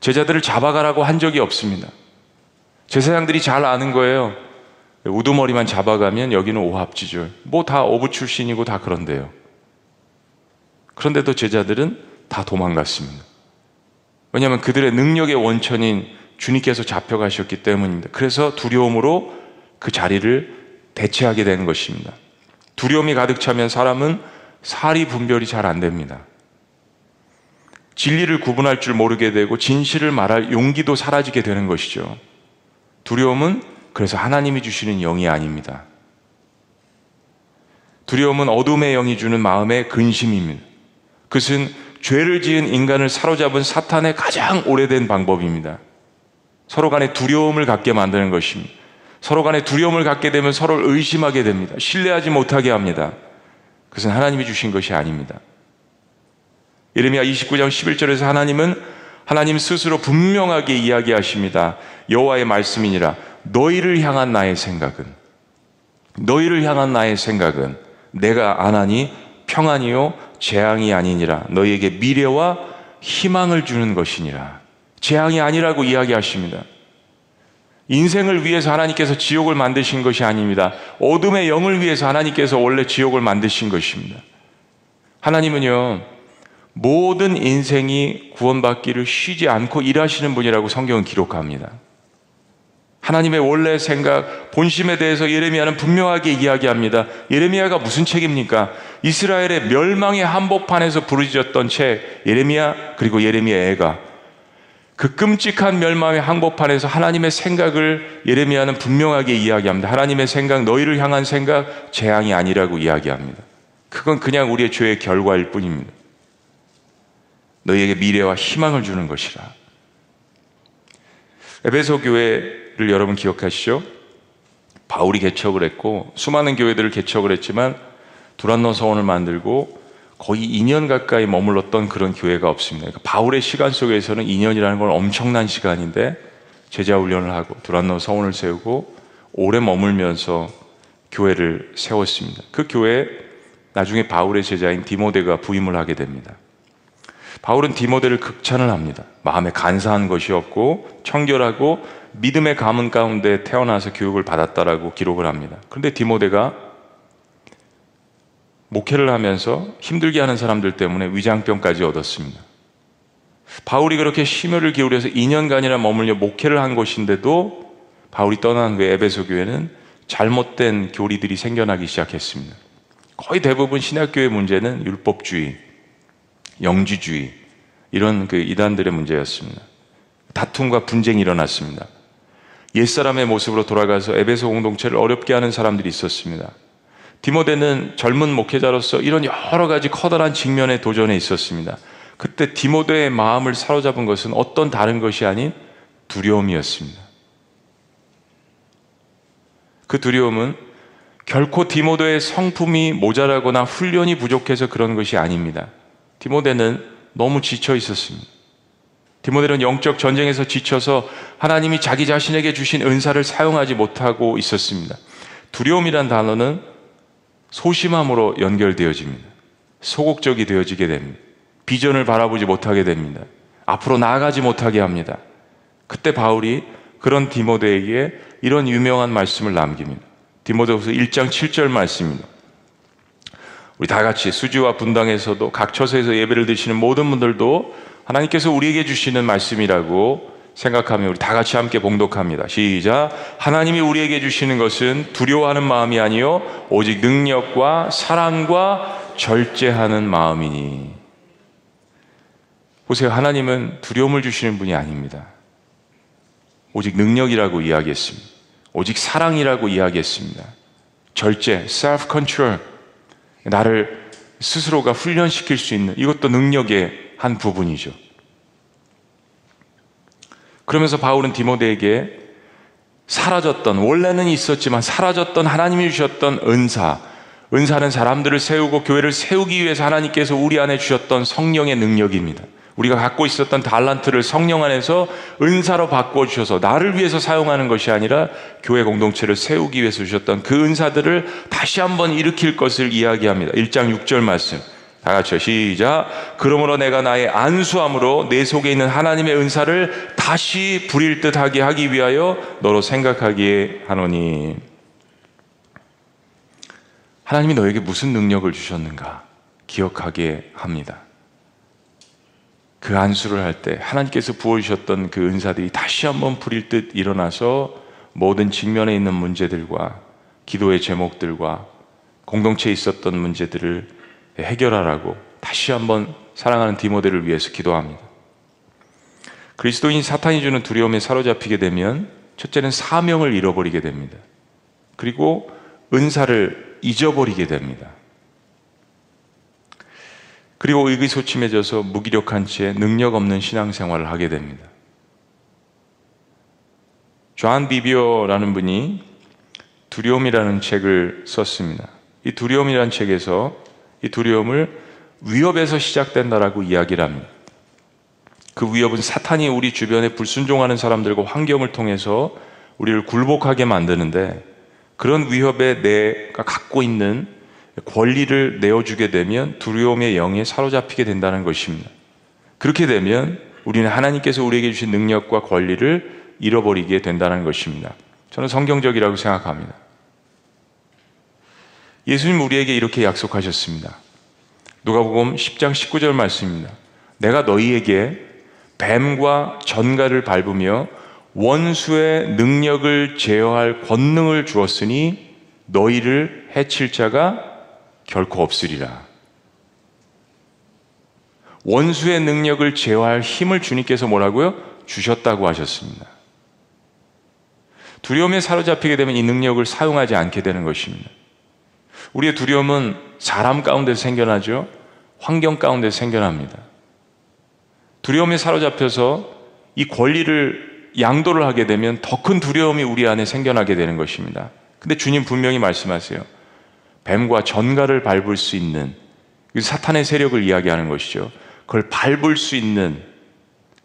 제자들을 잡아가라고 한 적이 없습니다. 제사장들이 잘 아는 거예요. 우두머리만 잡아가면 여기는 오합지졸. 뭐 다 어부 출신이고 다 그런데요. 그런데도 제자들은 다 도망갔습니다. 왜냐하면 그들의 능력의 원천인 주님께서 잡혀가셨기 때문입니다. 그래서 두려움으로 그 자리를 대체하게 되는 것입니다. 두려움이 가득 차면 사람은 살이 분별이 잘 안 됩니다. 진리를 구분할 줄 모르게 되고 진실을 말할 용기도 사라지게 되는 것이죠. 두려움은 그래서 하나님이 주시는 영이 아닙니다. 두려움은 어둠의 영이 주는 마음의 근심입니다. 그것은 죄를 지은 인간을 사로잡은 사탄의 가장 오래된 방법입니다. 서로 간에 두려움을 갖게 만드는 것입니다. 서로 간에 두려움을 갖게 되면 서로를 의심하게 됩니다. 신뢰하지 못하게 합니다. 그것은 하나님이 주신 것이 아닙니다. 예레미야 29장 11절에서 하나님은 하나님 스스로 분명하게 이야기하십니다. 여호와의 말씀이니라 너희를 향한 나의 생각은 너희를 향한 나의 생각은 내가 안 하니 평안이요 재앙이 아니니라 너희에게 미래와 희망을 주는 것이니라 재앙이 아니라고 이야기하십니다. 인생을 위해서 하나님께서 지옥을 만드신 것이 아닙니다. 어둠의 영을 위해서 하나님께서 원래 지옥을 만드신 것입니다. 하나님은요, 모든 인생이 구원받기를 쉬지 않고 일하시는 분이라고 성경은 기록합니다. 하나님의 원래 생각, 본심에 대해서 예레미야는 분명하게 이야기합니다. 예레미야가 무슨 책입니까? 이스라엘의 멸망의 한복판에서 부르짖었던 책, 예레미야, 그리고 예레미야 애가. 그 끔찍한 멸망의 항복판에서 하나님의 생각을 예레미야는 분명하게 이야기합니다. 하나님의 생각, 너희를 향한 생각, 재앙이 아니라고 이야기합니다. 그건 그냥 우리의 죄의 결과일 뿐입니다. 너희에게 미래와 희망을 주는 것이라. 에베소 교회를 여러분 기억하시죠? 바울이 개척을 했고 수많은 교회들을 개척을 했지만 두란노 서원을 만들고 거의 2년 가까이 머물렀던 그런 교회가 없습니다. 그러니까 바울의 시간 속에서는 2년이라는 건 엄청난 시간인데 제자 훈련을 하고 두란노 서원을 세우고 오래 머물면서 교회를 세웠습니다. 그 교회에 나중에 바울의 제자인 디모데가 부임을 하게 됩니다. 바울은 디모데를 극찬을 합니다. 마음에 간사한 것이 없고 청결하고 믿음의 가문 가운데 태어나서 교육을 받았다라고 기록을 합니다. 그런데 디모데가 목회를 하면서 힘들게 하는 사람들 때문에 위장병까지 얻었습니다. 바울이 그렇게 심혈을 기울여서 2년간이나 머물려 목회를 한 것인데도 바울이 떠난 후에 에베소 교회는 잘못된 교리들이 생겨나기 시작했습니다. 거의 대부분 신학교의 문제는 율법주의, 영지주의 이런 그 이단들의 문제였습니다. 다툼과 분쟁이 일어났습니다. 옛사람의 모습으로 돌아가서 에베소 공동체를 어렵게 하는 사람들이 있었습니다. 디모데는 젊은 목회자로서 이런 여러 가지 커다란 직면에 도전해 있었습니다. 그때 디모데의 마음을 사로잡은 것은 어떤 다른 것이 아닌 두려움이었습니다. 그 두려움은 결코 디모데의 성품이 모자라거나 훈련이 부족해서 그런 것이 아닙니다. 디모데는 너무 지쳐 있었습니다. 디모데는 영적 전쟁에서 지쳐서 하나님이 자기 자신에게 주신 은사를 사용하지 못하고 있었습니다. 두려움이란 단어는 소심함으로 연결되어집니다. 소극적이 되어지게 됩니다. 비전을 바라보지 못하게 됩니다. 앞으로 나아가지 못하게 합니다. 그때 바울이 그런 디모데에게 이런 유명한 말씀을 남깁니다. 디모데후서 1장 7절 말씀입니다. 우리 다 같이 수지와 분당에서도 각 처소에서 예배를 드시는 모든 분들도 하나님께서 우리에게 주시는 말씀이라고 생각하며 우리 다 같이 함께 봉독합니다. 시작. 하나님이 우리에게 주시는 것은 두려워하는 마음이 아니요 오직 능력과 사랑과 절제하는 마음이니. 보세요. 하나님은 두려움을 주시는 분이 아닙니다. 오직 능력이라고 이야기했습니다. 오직 사랑이라고 이야기했습니다. 절제, self control. 나를 스스로가 훈련시킬 수 있는 이것도 능력의 한 부분이죠. 그러면서 바울은 디모데에게 사라졌던, 원래는 있었지만 사라졌던 하나님이 주셨던 은사, 은사는 사람들을 세우고 교회를 세우기 위해서 하나님께서 우리 안에 주셨던 성령의 능력입니다. 우리가 갖고 있었던 달란트를 성령 안에서 은사로 바꿔 주셔서 나를 위해서 사용하는 것이 아니라 교회 공동체를 세우기 위해서 주셨던 그 은사들을 다시 한번 일으킬 것을 이야기합니다. 1장 6절 말씀. 다 같이요. 시작. 그러므로 내가 나의 안수함으로 내 속에 있는 하나님의 은사를 다시 부릴 듯 하게 하기 위하여 너로 생각하기에 하노니. 하나님이 너에게 무슨 능력을 주셨는가 기억하게 합니다. 그 안수를 할 때 하나님께서 부어주셨던 그 은사들이 다시 한번 부릴 듯 일어나서 모든 직면에 있는 문제들과 기도의 제목들과 공동체에 있었던 문제들을 해결하라고 다시 한번 사랑하는 디모데를 위해서 기도합니다. 그리스도인 사탄이 주는 두려움에 사로잡히게 되면 첫째는 사명을 잃어버리게 됩니다. 그리고 은사를 잊어버리게 됩니다. 그리고 의기소침해져서 무기력한 채 능력 없는 신앙생활을 하게 됩니다. 존 비비어라는 분이 두려움이라는 책을 썼습니다. 이 두려움이라는 책에서 이 두려움을 위협에서 시작된다라고 이야기를 합니다. 그 위협은 사탄이 우리 주변에 불순종하는 사람들과 환경을 통해서 우리를 굴복하게 만드는데 그런 위협에 내가 갖고 있는 권리를 내어주게 되면 두려움의 영에 사로잡히게 된다는 것입니다. 그렇게 되면 우리는 하나님께서 우리에게 주신 능력과 권리를 잃어버리게 된다는 것입니다. 저는 성경적이라고 생각합니다. 예수님 우리에게 이렇게 약속하셨습니다. 누가복음 10장 19절 말씀입니다. 내가 너희에게 뱀과 전갈을 밟으며 원수의 능력을 제어할 권능을 주었으니 너희를 해칠 자가 결코 없으리라. 원수의 능력을 제어할 힘을 주님께서 뭐라고요? 주셨다고 하셨습니다. 두려움에 사로잡히게 되면 이 능력을 사용하지 않게 되는 것입니다. 우리의 두려움은 사람 가운데서 생겨나죠. 환경 가운데서 생겨납니다. 두려움에 사로잡혀서 이 권리를 양도를 하게 되면 더 큰 두려움이 우리 안에 생겨나게 되는 것입니다. 근데 주님 분명히 말씀하세요. 뱀과 전갈을 밟을 수 있는 사탄의 세력을 이야기하는 것이죠. 그걸 밟을 수 있는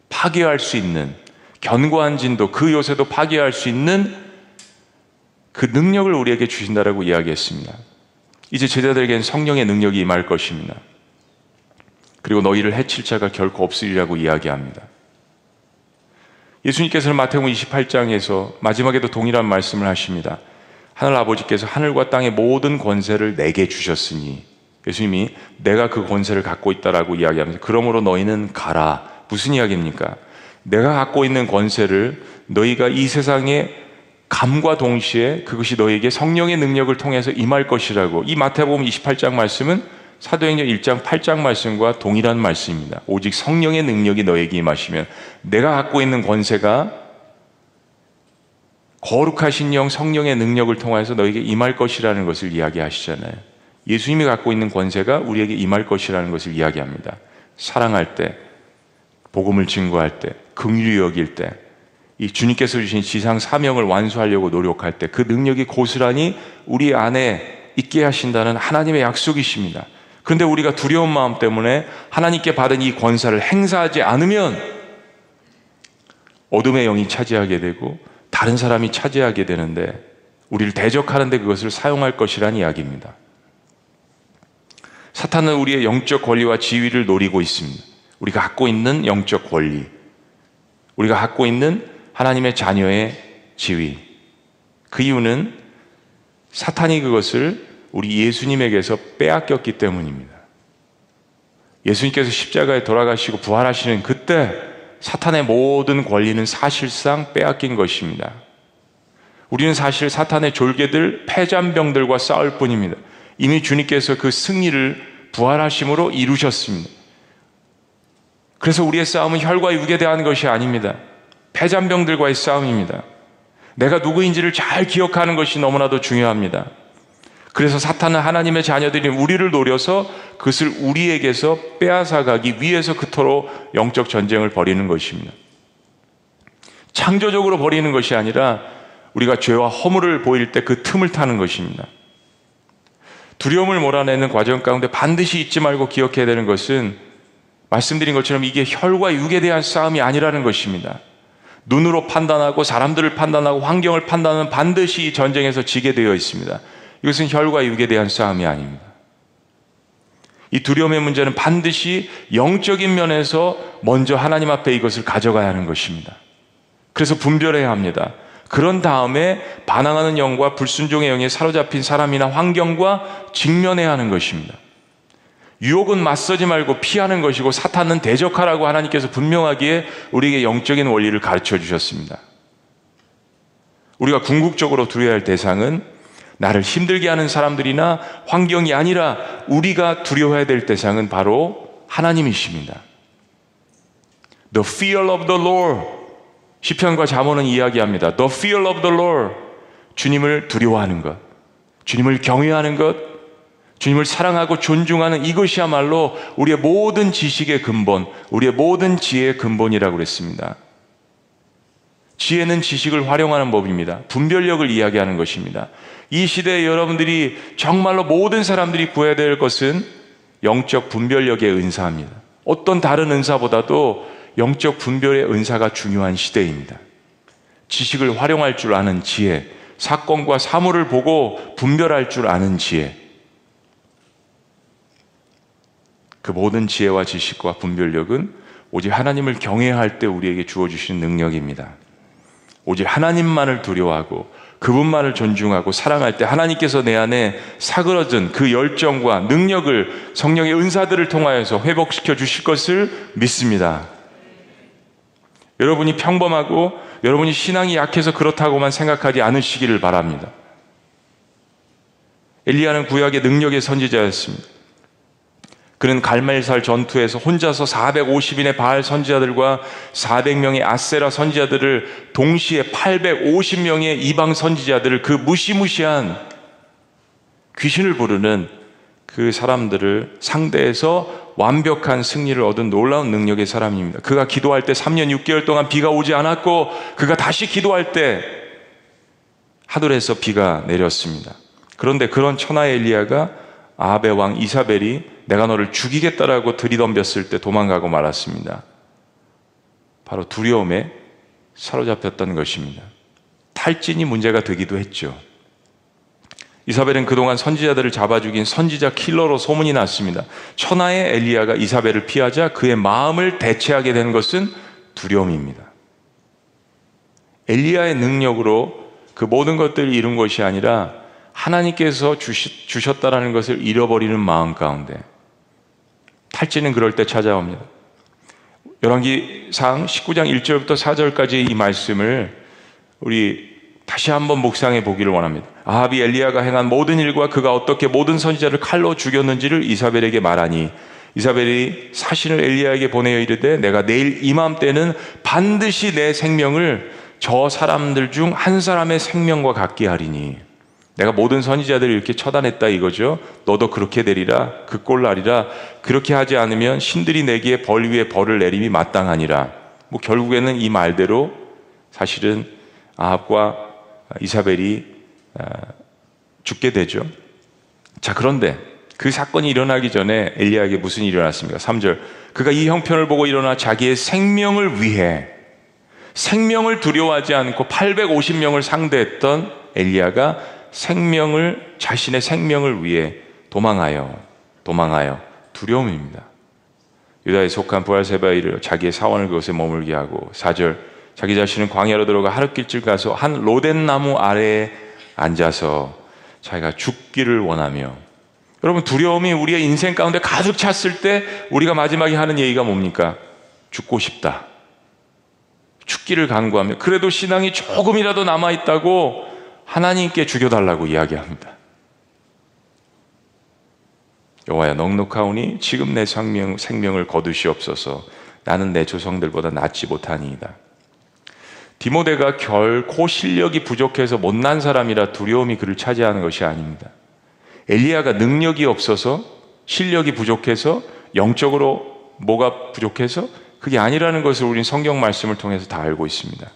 파괴할 수 있는 견고한 진도 그 요새도 파괴할 수 있는 그 능력을 우리에게 주신다라고 이야기했습니다. 이제 제자들에게는 성령의 능력이 임할 것입니다. 그리고 너희를 해칠 자가 결코 없으리라고 이야기합니다. 예수님께서는 마태복음 28장에서 마지막에도 동일한 말씀을 하십니다. 하늘 아버지께서 하늘과 땅의 모든 권세를 내게 주셨으니 예수님이 내가 그 권세를 갖고 있다라고 이야기하면서 그러므로 너희는 가라. 무슨 이야기입니까? 내가 갖고 있는 권세를 너희가 이 세상에 감과 동시에 그것이 너에게 성령의 능력을 통해서 임할 것이라고 이 마태복음 28장 말씀은 사도행전 1장 8장 말씀과 동일한 말씀입니다. 오직 성령의 능력이 너에게 임하시면 내가 갖고 있는 권세가 거룩하신 영 성령의 능력을 통해서 너에게 임할 것이라는 것을 이야기하시잖아요. 예수님이 갖고 있는 권세가 우리에게 임할 것이라는 것을 이야기합니다. 사랑할 때, 복음을 증거할 때, 긍휼히 여길 때, 이 주님께서 주신 지상 사명을 완수하려고 노력할 때 그 능력이 고스란히 우리 안에 있게 하신다는 하나님의 약속이십니다. 그런데 우리가 두려운 마음 때문에 하나님께 받은 이 권사를 행사하지 않으면 어둠의 영이 차지하게 되고 다른 사람이 차지하게 되는데 우리를 대적하는데 그것을 사용할 것이란 이야기입니다. 사탄은 우리의 영적 권리와 지위를 노리고 있습니다. 우리가 갖고 있는 영적 권리, 우리가 갖고 있는 하나님의 자녀의 지위. 그 이유는 사탄이 그것을 우리 예수님에게서 빼앗겼기 때문입니다. 예수님께서 십자가에 돌아가시고 부활하시는 그때 사탄의 모든 권리는 사실상 빼앗긴 것입니다. 우리는 사실 사탄의 졸개들, 패잔병들과 싸울 뿐입니다. 이미 주님께서 그 승리를 부활하심으로 이루셨습니다. 그래서 우리의 싸움은 혈과 육에 대한 것이 아닙니다. 패잔병들과의 싸움입니다. 내가 누구인지를 잘 기억하는 것이 너무나도 중요합니다. 그래서 사탄은 하나님의 자녀들이 우리를 노려서 그것을 우리에게서 빼앗아가기 위해서 그토록 영적 전쟁을 벌이는 것입니다. 창조적으로 벌이는 것이 아니라 우리가 죄와 허물을 보일 때 그 틈을 타는 것입니다. 두려움을 몰아내는 과정 가운데 반드시 잊지 말고 기억해야 되는 것은 말씀드린 것처럼 이게 혈과 육에 대한 싸움이 아니라는 것입니다. 눈으로 판단하고 사람들을 판단하고 환경을 판단하는 반드시 이 전쟁에서 지게 되어 있습니다. 이것은 혈과 육에 대한 싸움이 아닙니다. 이 두려움의 문제는 반드시 영적인 면에서 먼저 하나님 앞에 이것을 가져가야 하는 것입니다. 그래서 분별해야 합니다. 그런 다음에 반항하는 영과 불순종의 영에 사로잡힌 사람이나 환경과 직면해야 하는 것입니다. 유혹은 맞서지 말고 피하는 것이고 사탄은 대적하라고 하나님께서 분명하게 우리에게 영적인 원리를 가르쳐 주셨습니다. 우리가 궁극적으로 두려워야 할 대상은 나를 힘들게 하는 사람들이나 환경이 아니라 우리가 두려워해야 될 대상은 바로 하나님이십니다. The fear of the Lord. 시편과 잠언은 이야기합니다. The fear of the Lord. 주님을 두려워하는 것. 주님을 경외하는 것. 주님을 사랑하고 존중하는 이것이야말로 우리의 모든 지식의 근본, 우리의 모든 지혜의 근본이라고 그랬습니다. 지혜는 지식을 활용하는 법입니다. 분별력을 이야기하는 것입니다. 이 시대에 여러분들이 정말로 모든 사람들이 구해야 될 것은 영적 분별력의 은사입니다. 어떤 다른 은사보다도 영적 분별의 은사가 중요한 시대입니다. 지식을 활용할 줄 아는 지혜, 사건과 사물을 보고 분별할 줄 아는 지혜. 그 모든 지혜와 지식과 분별력은 오직 하나님을 경외할 때 우리에게 주어주신 능력입니다. 오직 하나님만을 두려워하고 그분만을 존중하고 사랑할 때 하나님께서 내 안에 사그러진 그 열정과 능력을 성령의 은사들을 통하여서 회복시켜 주실 것을 믿습니다. 여러분이 평범하고 여러분이 신앙이 약해서 그렇다고만 생각하지 않으시기를 바랍니다. 엘리야는 구약의 능력의 선지자였습니다. 그는 갈멜살 전투에서 혼자서 450인의 바알 선지자들과 400명의 아세라 선지자들을 동시에 850명의 이방 선지자들을 그 무시무시한 귀신을 부르는 그 사람들을 상대해서 완벽한 승리를 얻은 놀라운 능력의 사람입니다. 그가 기도할 때 3년 6개월 동안 비가 오지 않았고 그가 다시 기도할 때 하늘에서 비가 내렸습니다. 그런데 그런 천하의 엘리야가 아합의 왕 이사벨이 내가 너를 죽이겠다라고 들이덤볐을 때 도망가고 말았습니다. 바로 두려움에 사로잡혔던 것입니다. 탈진이 문제가 되기도 했죠. 이사벨은 그동안 선지자들을 잡아 죽인 선지자 킬러로 소문이 났습니다. 천하의 엘리야가 이사벨을 피하자 그의 마음을 대체하게 된 것은 두려움입니다. 엘리야의 능력으로 그 모든 것들을 이룬 것이 아니라 하나님께서 주시, 주셨다라는 것을 잃어버리는 마음 가운데 탈지는 그럴 때 찾아옵니다. 열왕기상 19장 1절부터 4절까지 이 말씀을 우리 다시 한번 묵상해 보기를 원합니다. 아합이 엘리야가 행한 모든 일과 그가 어떻게 모든 선지자를 칼로 죽였는지를 이사벨에게 말하니 이사벨이 사신을 엘리야에게 보내어 이르되 내가 내일 이맘때는 반드시 내 생명을 저 사람들 중 한 사람의 생명과 같게 하리니 내가 모든 선지자들을 이렇게 처단했다 이거죠. 너도 그렇게 되리라. 그 꼴날이라. 그렇게 하지 않으면 신들이 내게 벌 위에 벌을 내림이 마땅하니라. 뭐 결국에는 이 말대로 사실은 아합과 이사벨이 아, 죽게 되죠. 자, 그런데 그 사건이 일어나기 전에 엘리야에게 무슨 일이 일어났습니까? 3절. 그가 이 형편을 보고 일어나 자기의 생명을 위해 생명을 두려워하지 않고 850명을 상대했던 엘리야가 생명을 자신의 생명을 위해 도망하여 도망하여 두려움입니다. 유다에 속한 부활세바에 이르 자기의 사원을 그곳에 머물게 하고 사절 자기 자신은 광야로 들어가 하룻길쯤 가서 한 로덴 나무 아래에 앉아서 자기가 죽기를 원하며 여러분 두려움이 우리의 인생 가운데 가득 찼을 때 우리가 마지막에 하는 얘기가 뭡니까? 죽고 싶다. 죽기를 간구하며 그래도 신앙이 조금이라도 남아 있다고 하나님께 죽여달라고 이야기합니다. 여호와야 넉넉하오니 지금 내 생명, 생명을 거두시옵소서 나는 내 조상들보다 낫지 못하니이다. 디모데가 결코 실력이 부족해서 못난 사람이라 두려움이 그를 차지하는 것이 아닙니다. 엘리야가 능력이 없어서 실력이 부족해서 영적으로 뭐가 부족해서 그게 아니라는 것을 우리는 성경 말씀을 통해서 다 알고 있습니다.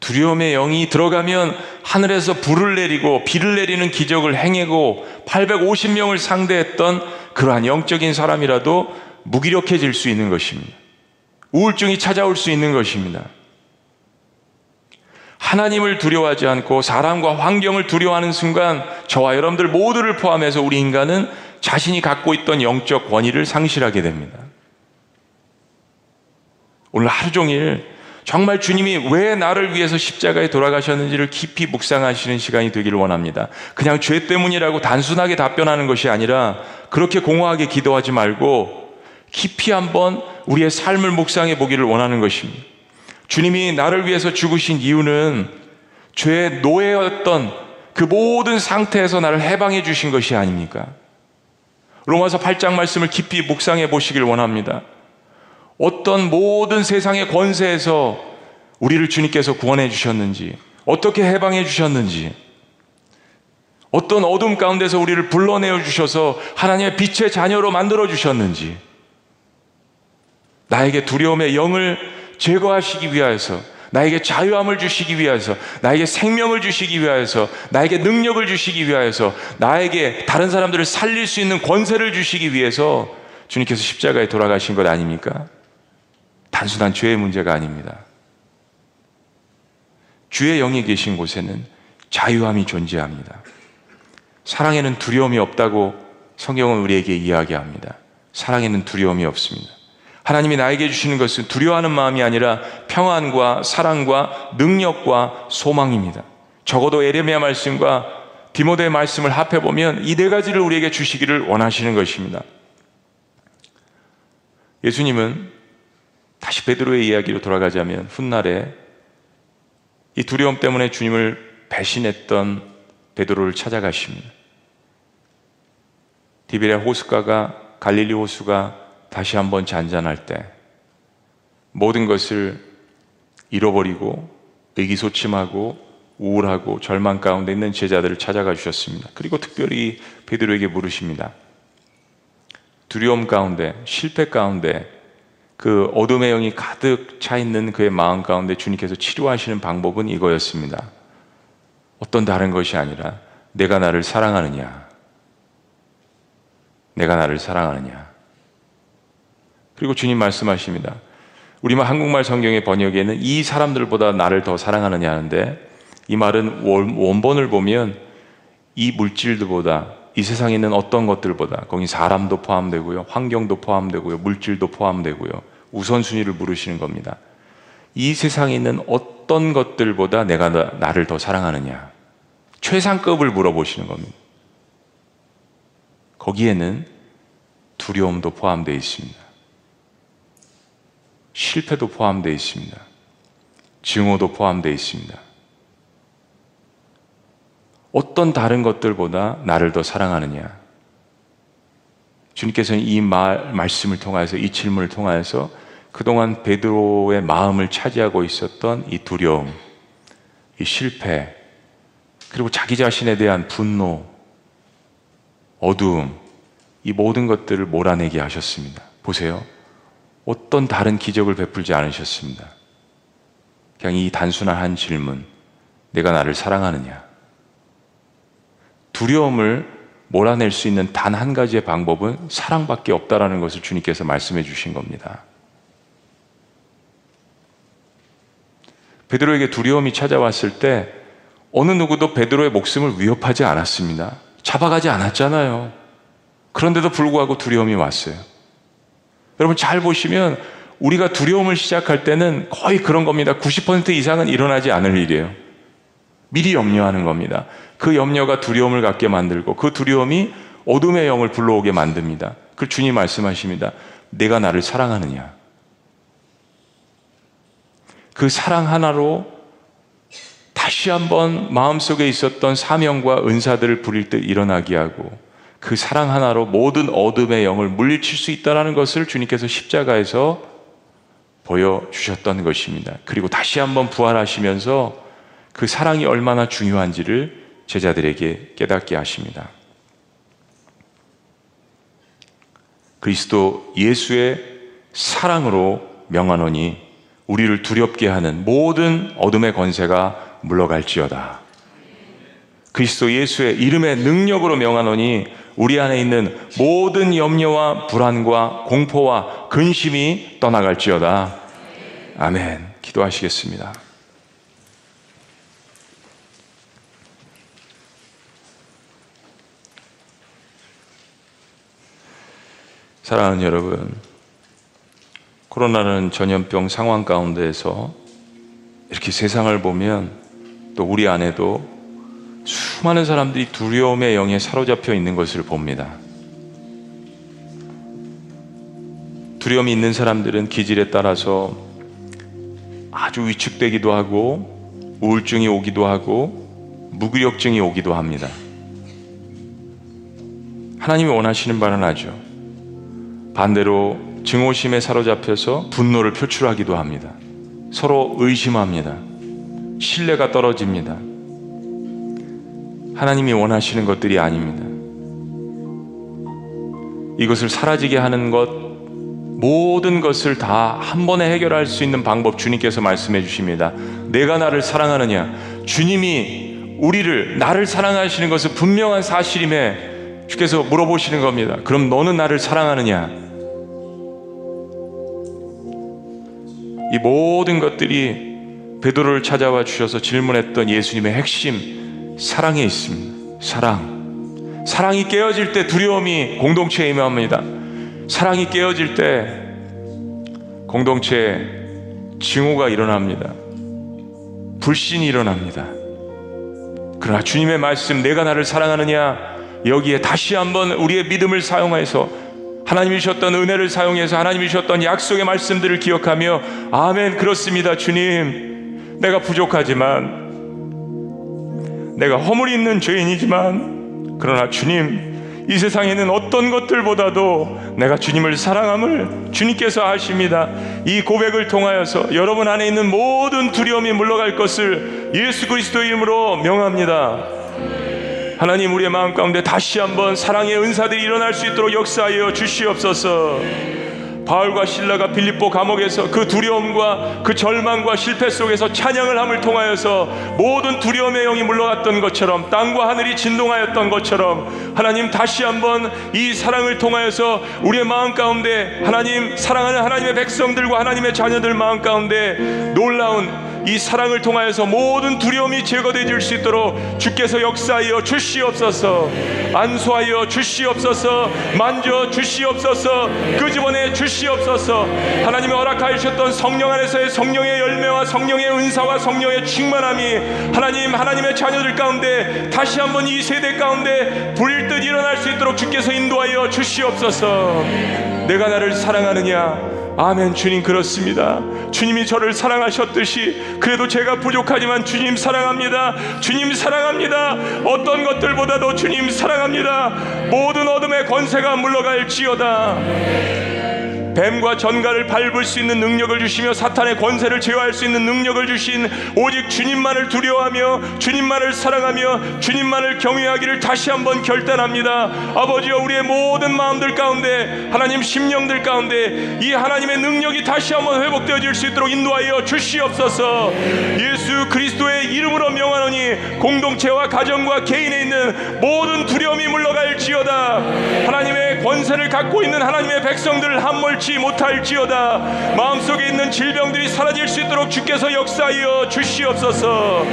두려움의 영이 들어가면 하늘에서 불을 내리고 비를 내리는 기적을 행하고 850명을 상대했던 그러한 영적인 사람이라도 무기력해질 수 있는 것입니다. 우울증이 찾아올 수 있는 것입니다. 하나님을 두려워하지 않고 사람과 환경을 두려워하는 순간 저와 여러분들 모두를 포함해서 우리 인간은 자신이 갖고 있던 영적 권위를 상실하게 됩니다. 오늘 하루 종일 정말 주님이 왜 나를 위해서 십자가에 돌아가셨는지를 깊이 묵상하시는 시간이 되기를 원합니다. 그냥 죄 때문이라고 단순하게 답변하는 것이 아니라 그렇게 공허하게 기도하지 말고 깊이 한번 우리의 삶을 묵상해 보기를 원하는 것입니다. 주님이 나를 위해서 죽으신 이유는 죄의 노예였던 그 모든 상태에서 나를 해방해 주신 것이 아닙니까? 로마서 8장 말씀을 깊이 묵상해 보시길 원합니다. 어떤 모든 세상의 권세에서 우리를 주님께서 구원해 주셨는지, 어떻게 해방해 주셨는지, 어떤 어둠 가운데서 우리를 불러내어 주셔서 하나님의 빛의 자녀로 만들어 주셨는지, 나에게 두려움의 영을 제거하시기 위하여서, 나에게 자유함을 주시기 위하여서, 나에게 생명을 주시기 위하여서, 나에게 능력을 주시기 위하여서, 나에게 다른 사람들을 살릴 수 있는 권세를 주시기 위해서 주님께서 십자가에 돌아가신 것 아닙니까? 단순한 죄의 문제가 아닙니다. 주의 영이 계신 곳에는 자유함이 존재합니다. 사랑에는 두려움이 없다고 성경은 우리에게 이야기합니다. 사랑에는 두려움이 없습니다. 하나님이 나에게 주시는 것은 두려워하는 마음이 아니라 평안과 사랑과 능력과 소망입니다. 적어도 에레미야 말씀과 디모데의 말씀을 합해 보면 이 네 가지를 우리에게 주시기를 원하시는 것입니다. 예수님은 다시 베드로의 이야기로 돌아가자면 훗날에 이 두려움 때문에 주님을 배신했던 베드로를 찾아가십니다. 디베레 호수가가 갈릴리 호수가 다시 한번 잔잔할 때 모든 것을 잃어버리고 의기소침하고 우울하고 절망 가운데 있는 제자들을 찾아가 주셨습니다. 그리고 특별히 베드로에게 물으십니다. 두려움 가운데, 실패 가운데 그 어둠의 영이 가득 차 있는 그의 마음 가운데 주님께서 치료하시는 방법은 이거였습니다. 어떤 다른 것이 아니라 내가 나를 사랑하느냐. 내가 나를 사랑하느냐. 그리고 주님 말씀하십니다. 우리만 한국말 성경의 번역에는 이 사람들보다 나를 더 사랑하느냐 하는데 이 말은 원본을 보면 이 물질들보다 이 세상에 있는 어떤 것들보다 거기 사람도 포함되고요. 환경도 포함되고요. 물질도 포함되고요. 우선순위를 물으시는 겁니다. 이 세상에 있는 어떤 것들보다 내가 나, 를더 사랑하느냐. 최상급을 물어보시는 겁니다. 거기에는 두려움도 포함되어 있습니다. 실패도 포함되어 있습니다. 증오도 포함되어 있습니다. 어떤 다른 것들보다 나를 더 사랑하느냐? 주님께서는 이 말, 말씀을 통하여서 이 질문을 통하여서 그동안 베드로의 마음을 차지하고 있었던 이 두려움, 이 실패, 그리고 자기 자신에 대한 분노, 어두움, 이 모든 것들을 몰아내게 하셨습니다. 보세요. 어떤 다른 기적을 베풀지 않으셨습니다. 그냥 이 단순한 한 질문, 내가 나를 사랑하느냐? 두려움을 몰아낼 수 있는 단 한 가지의 방법은 사랑밖에 없다라는 것을 주님께서 말씀해 주신 겁니다. 베드로에게 두려움이 찾아왔을 때 어느 누구도 베드로의 목숨을 위협하지 않았습니다. 잡아가지 않았잖아요. 그런데도 불구하고 두려움이 왔어요. 여러분 잘 보시면 우리가 두려움을 시작할 때는 거의 그런 겁니다. 90% 이상은 일어나지 않을 일이에요. 미리 염려하는 겁니다. 그 염려가 두려움을 갖게 만들고 그 두려움이 어둠의 영을 불러오게 만듭니다. 그 주님 말씀하십니다. 내가 나를 사랑하느냐? 그 사랑 하나로 다시 한번 마음속에 있었던 사명과 은사들을 부릴 때 일어나게 하고 그 사랑 하나로 모든 어둠의 영을 물리칠 수 있다는 것을 주님께서 십자가에서 보여주셨던 것입니다. 그리고 다시 한번 부활하시면서 그 사랑이 얼마나 중요한지를 제자들에게 깨닫게 하십니다. 그리스도 예수의 사랑으로 명하노니 우리를 두렵게 하는 모든 어둠의 권세가 물러갈지어다. 그리스도 예수의 이름의 능력으로 명하노니 우리 안에 있는 모든 염려와 불안과 공포와 근심이 떠나갈지어다. 아멘. 기도하시겠습니다. 사랑하는 여러분, 코로나는 전염병 상황 가운데에서 이렇게 세상을 보면 또 우리 안에도 수많은 사람들이 두려움의 영에 사로잡혀 있는 것을 봅니다. 두려움이 있는 사람들은 기질에 따라서 아주 위축되기도 하고 우울증이 오기도 하고 무기력증이 오기도 합니다. 하나님이 원하시는 바는 아죠. 반대로 증오심에 사로잡혀서 분노를 표출하기도 합니다. 서로 의심합니다. 신뢰가 떨어집니다. 하나님이 원하시는 것들이 아닙니다. 이것을 사라지게 하는 것, 모든 것을 다 한 번에 해결할 수 있는 방법 주님께서 말씀해 주십니다. 내가 나를 사랑하느냐? 주님이 우리를, 나를 사랑하시는 것은 분명한 사실임에 주께서 물어보시는 겁니다. 그럼 너는 나를 사랑하느냐? 이 모든 것들이 베드로를 찾아와 주셔서 질문했던 예수님의 핵심 사랑에 있습니다. 사랑. 사랑이 깨어질 때 두려움이 공동체에 임합니다. 사랑이 깨어질 때 공동체에 증오가 일어납니다. 불신이 일어납니다. 그러나 주님의 말씀, 내가 나를 사랑하느냐, 여기에 다시 한번 우리의 믿음을 사용해서 하나님이 주셨던 은혜를 사용해서 하나님이 주셨던 약속의 말씀들을 기억하며, 아멘, 그렇습니다, 주님. 내가 부족하지만, 내가 허물이 있는 죄인이지만, 그러나 주님, 이 세상에는 어떤 것들보다도 내가 주님을 사랑함을 주님께서 아십니다. 이 고백을 통하여서 여러분 안에 있는 모든 두려움이 물러갈 것을 예수 그리스도 이름으로 명합니다. 하나님 우리의 마음 가운데 다시 한번 사랑의 은사들이 일어날 수 있도록 역사하여 주시옵소서. 바울과 신라가 빌립보 감옥에서 그 두려움과 그 절망과 실패 속에서 찬양을 함을 통하여서 모든 두려움의 영이 물러갔던 것처럼 땅과 하늘이 진동하였던 것처럼 하나님 다시 한번 이 사랑을 통하여서 우리의 마음 가운데 하나님 사랑하는 하나님의 백성들과 하나님의 자녀들 마음 가운데 놀라운 이 사랑을 통하여서 모든 두려움이 제거되질 수 있도록 주께서 역사하여 주시옵소서. 안수하여 주시옵소서. 만져 주시옵소서. 그 주시옵소서. 하나님이 허락하여 주셨던 성령 안에서의 성령의 열매와 성령의 은사와 성령의 충만함이 하나님 하나님의 자녀들 가운데 다시 한번 이 세대 가운데 불일 듯 일어날 수 있도록 주께서 인도하여 주시옵소서. 내가 나를 사랑하느냐 아멘 주님 그렇습니다. 주님이 저를 사랑하셨듯이 그래도 제가 부족하지만 주님 사랑합니다. 주님 사랑합니다. 어떤 것들보다도 주님 사랑합니다. 모든 어둠의 권세가 물러갈지어다 뱀과 전갈을 밟을 수 있는 능력을 주시며 사탄의 권세를 제어할 수 있는 능력을 주신 오직 주님만을 두려워하며 주님만을 사랑하며 주님만을 경외하기를 다시 한번 결단합니다. 아버지여 우리의 모든 마음들 가운데 하나님 심령들 가운데 이 하나님의 능력이 다시 한번 회복되어질 수 있도록 인도하여 주시옵소서. 예수 그리스도의 이름으로 명하노니 공동체와 가정과 개인에 있는 모든 두려움이 물러갈지어다. 하나님의 권세를 갖고 있는 하나님의 백성들을 함몰 지 못할지어다. 마음속에 있는 질병들이 사라질 수 있도록 주께서 역사하여 주시옵소서.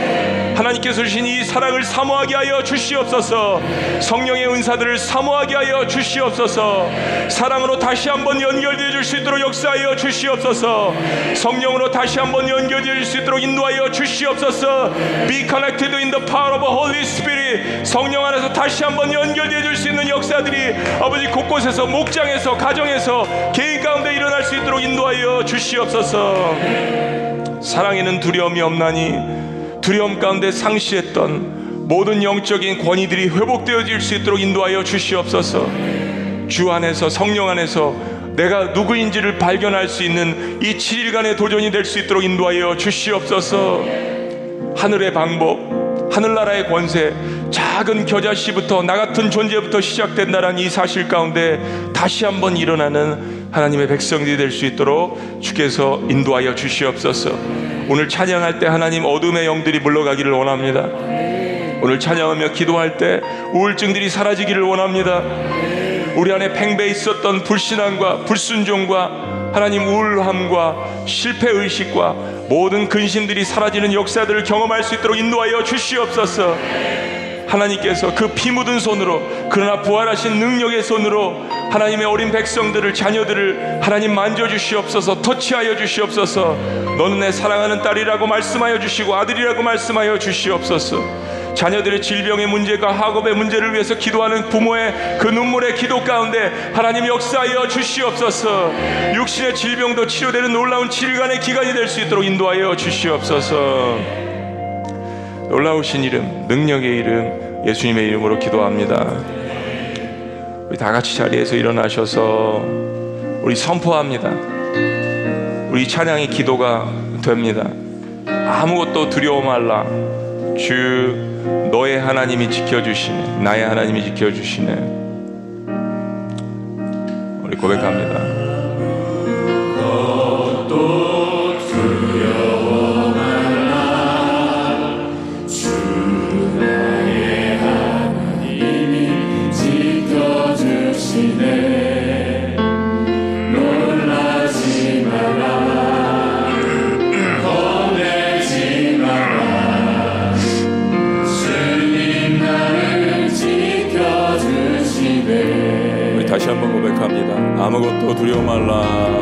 하나님께서 주신 이 사랑을 사모하게 하여 주시옵소서. 성령의 은사들을 사모하게 하여 주시옵소서. 사랑으로 다시 한번 연결되어 줄 수 있도록 역사하여 주시옵소서. 성령으로 다시 한번 연결되어 줄 수 있도록 인도하여 주시옵소서. Be connected in the power of the Holy Spirit. 성령 안에서 다시 한번 연결되어 줄 수 있는 역사들이 아버지 곳곳에서 목장에서 가정에서 개인 가운데 일어날 수 있도록 인도하여 주시옵소서. 사랑에는 두려움이 없나니 두려움 가운데 상시했던 모든 영적인 권위들이 회복되어질 수 있도록 인도하여 주시옵소서. 주 안에서 성령 안에서 내가 누구인지를 발견할 수 있는 이 7일간의 도전이 될 수 있도록 인도하여 주시옵소서. 하늘의 방법, 하늘나라의 권세, 작은 겨자씨부터 나 같은 존재부터 시작된다는 이 사실 가운데 다시 한번 일어나는 하나님의 백성들이 될 수 있도록 주께서 인도하여 주시옵소서. 오늘 찬양할 때 하나님 어둠의 영들이 물러가기를 원합니다. 오늘 찬양하며 기도할 때 우울증들이 사라지기를 원합니다. 우리 안에 팽배 있었던 불신앙과 불순종과 하나님 우울함과 실패 의식과 모든 근심들이 사라지는 역사들을 경험할 수 있도록 인도하여 주시옵소서. 하나님께서 그 피 묻은 손으로 그러나 부활하신 능력의 손으로 하나님의 어린 백성들을 자녀들을 하나님 만져 주시옵소서 터치하여 주시옵소서. 너는 내 사랑하는 딸이라고 말씀하여 주시고 아들이라고 말씀하여 주시옵소서. 자녀들의 질병의 문제가 학업의 문제를 위해서 기도하는 부모의 그 눈물의 기도 가운데 하나님 역사하여 주시옵소서. 육신의 질병도 치료되는 놀라운 7일간의 기간이 될 수 있도록 인도하여 주시옵소서 놀라우신 이름, 능력의 이름, 예수님의 이름으로 기도합니다. 우리 다 같이 자리에서 일어나셔서 우리 선포합니다. 우리 찬양의 기도가 됩니다. 아무것도 두려워 말라. 주 너의 하나님이 지켜주시네. 나의 하나님이 지켜주시네. 우리 고백합니다. 두려워 말라.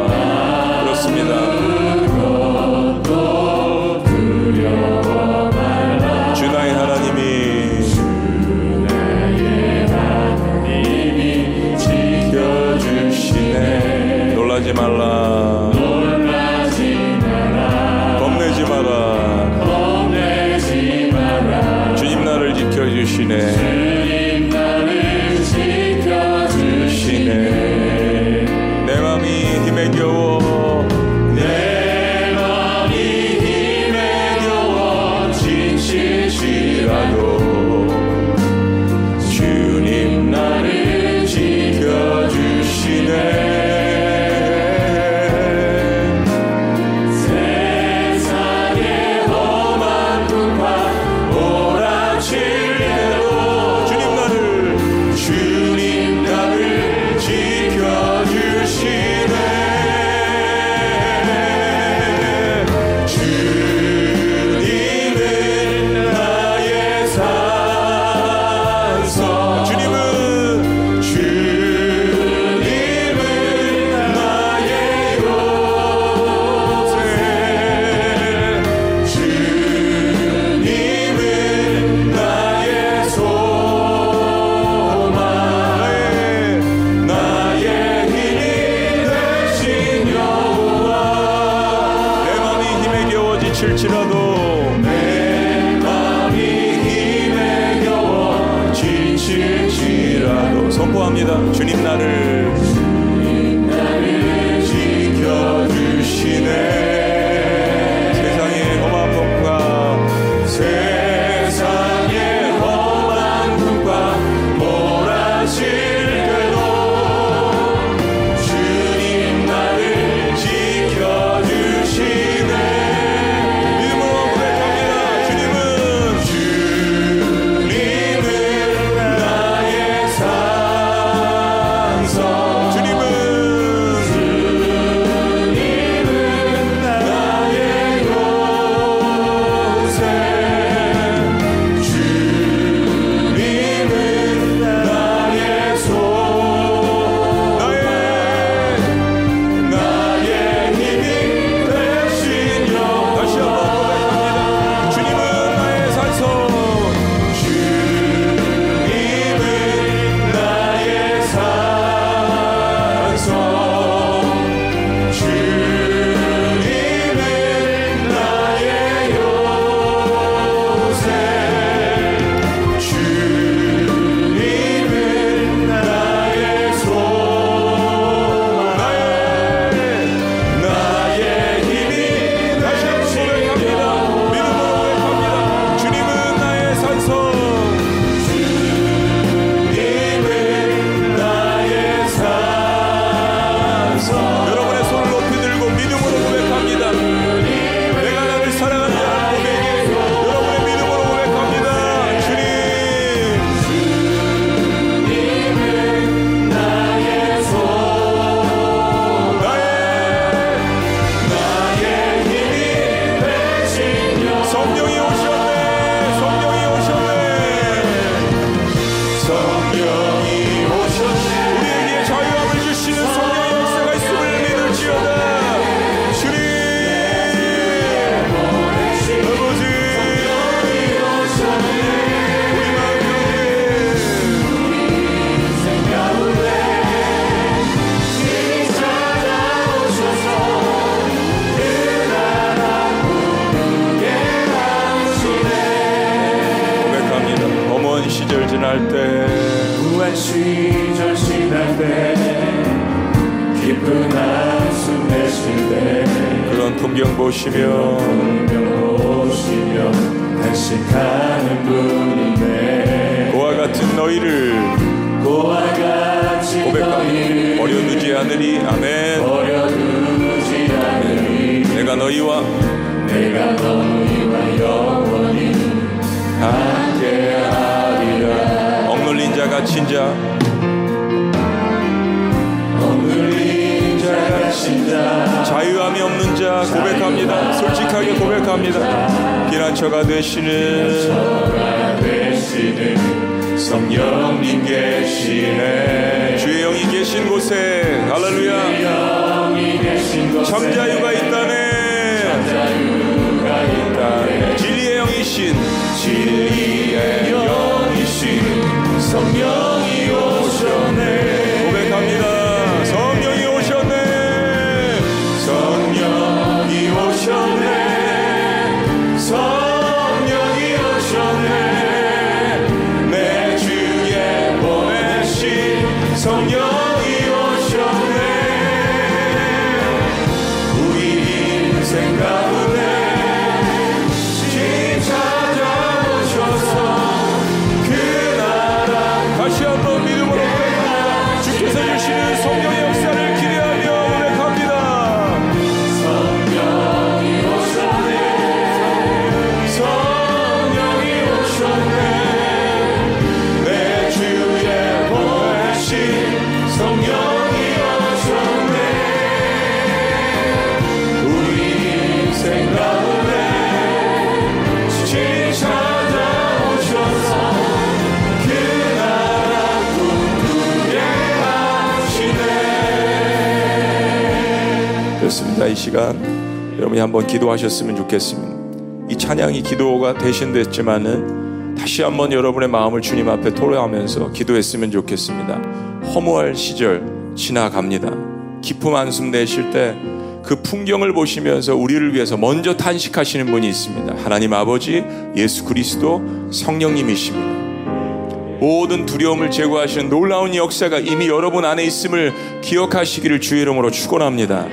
한번 기도하셨으면 좋겠습니다. 이 찬양이 기도가 대신됐지만은 다시 한번 여러분의 마음을 주님 앞에 토로하면서 기도했으면 좋겠습니다. 허무할 시절 지나갑니다. 기품 한숨 내쉴 때 그 풍경을 보시면서 우리를 위해서 먼저 탄식하시는 분이 있습니다. 하나님 아버지 예수 그리스도 성령님이십니다. 모든 두려움을 제거하시는 놀라운 역사가 이미 여러분 안에 있음을 기억하시기를 주의 이름으로 축원합니다.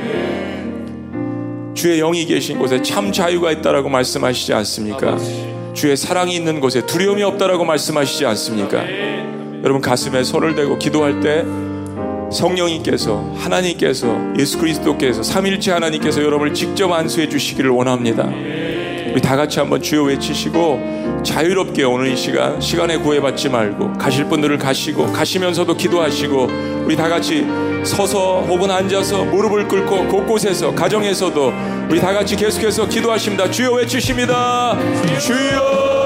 주의 영이 계신 곳에 참 자유가 있다라고 말씀하시지 않습니까? 주의 사랑이 있는 곳에 두려움이 없다라고 말씀하시지 않습니까? 여러분 가슴에 손을 대고 기도할 때 성령님께서 하나님께서 예수 그리스도께서 삼일체 하나님께서 여러분을 직접 안수해 주시기를 원합니다. 우리 다 같이 한번 주여 외치시고 자유롭게 오늘 이 시간 시간에 구애받지 말고 가실 분들을 가시고 가시면서도 기도하시고 우리 다 같이 서서 혹은 앉아서 무릎을 꿇고 곳곳에서 가정에서도 우리 다 같이 계속해서 기도하십니다. 주여 외치십니다. 주여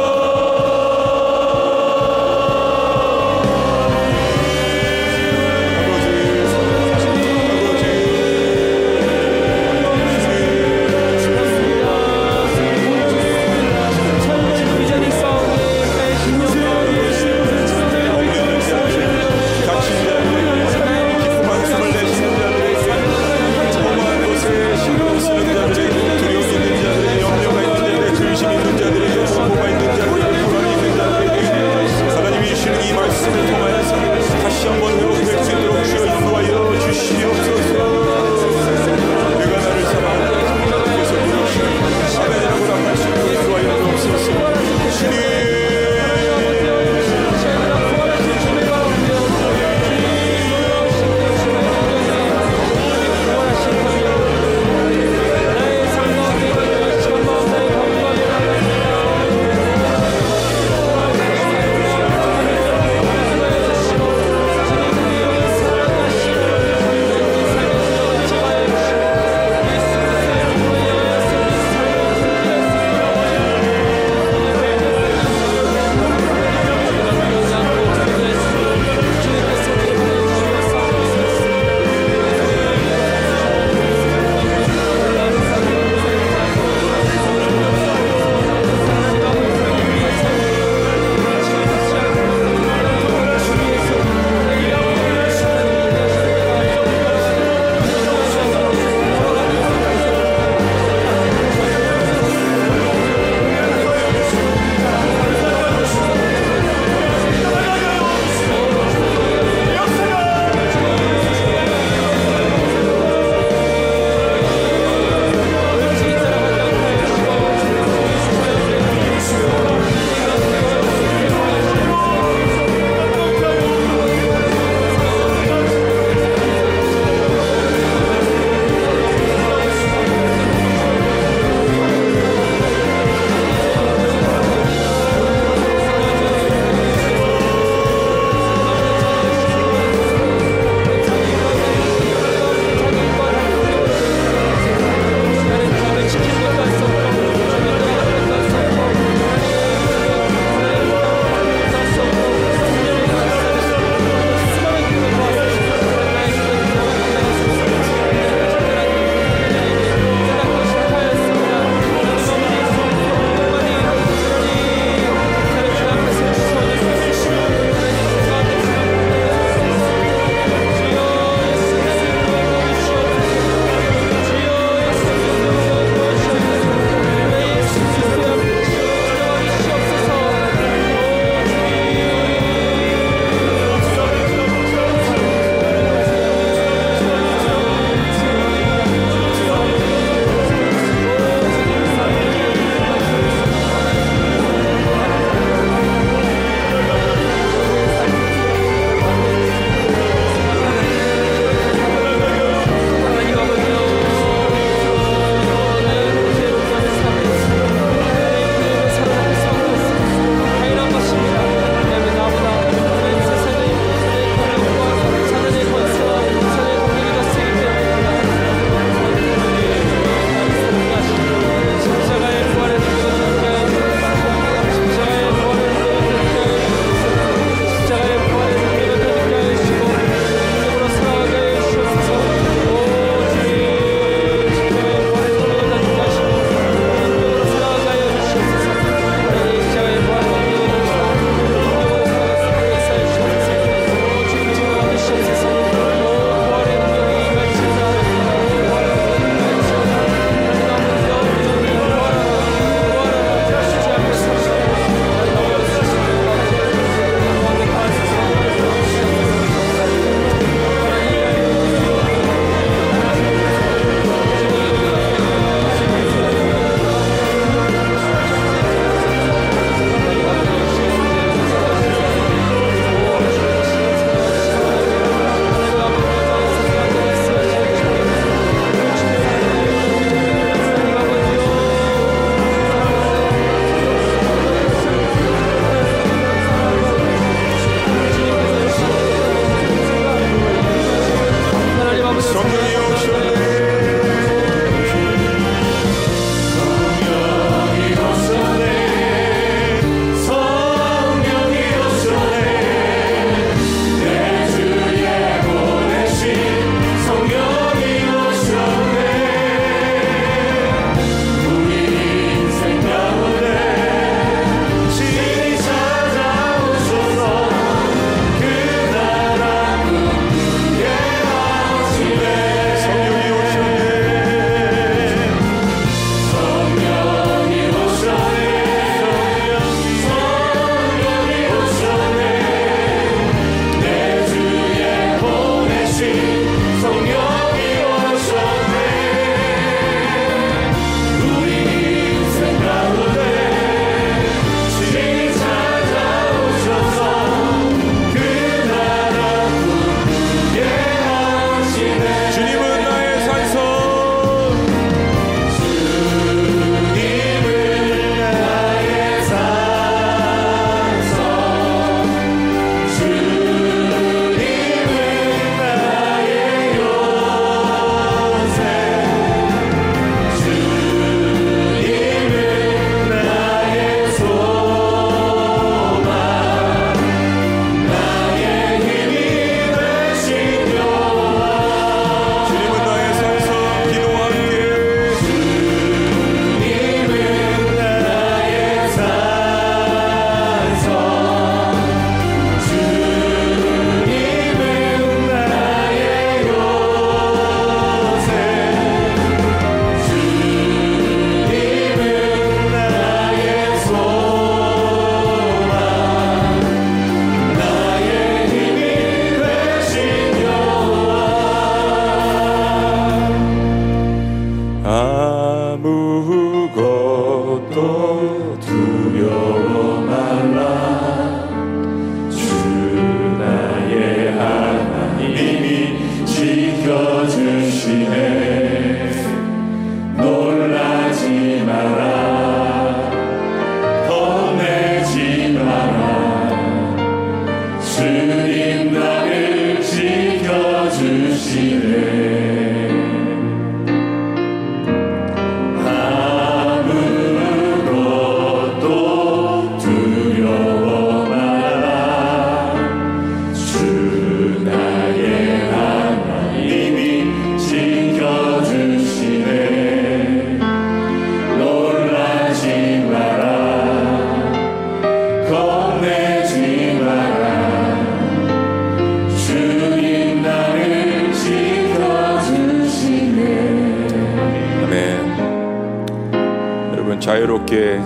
자유롭게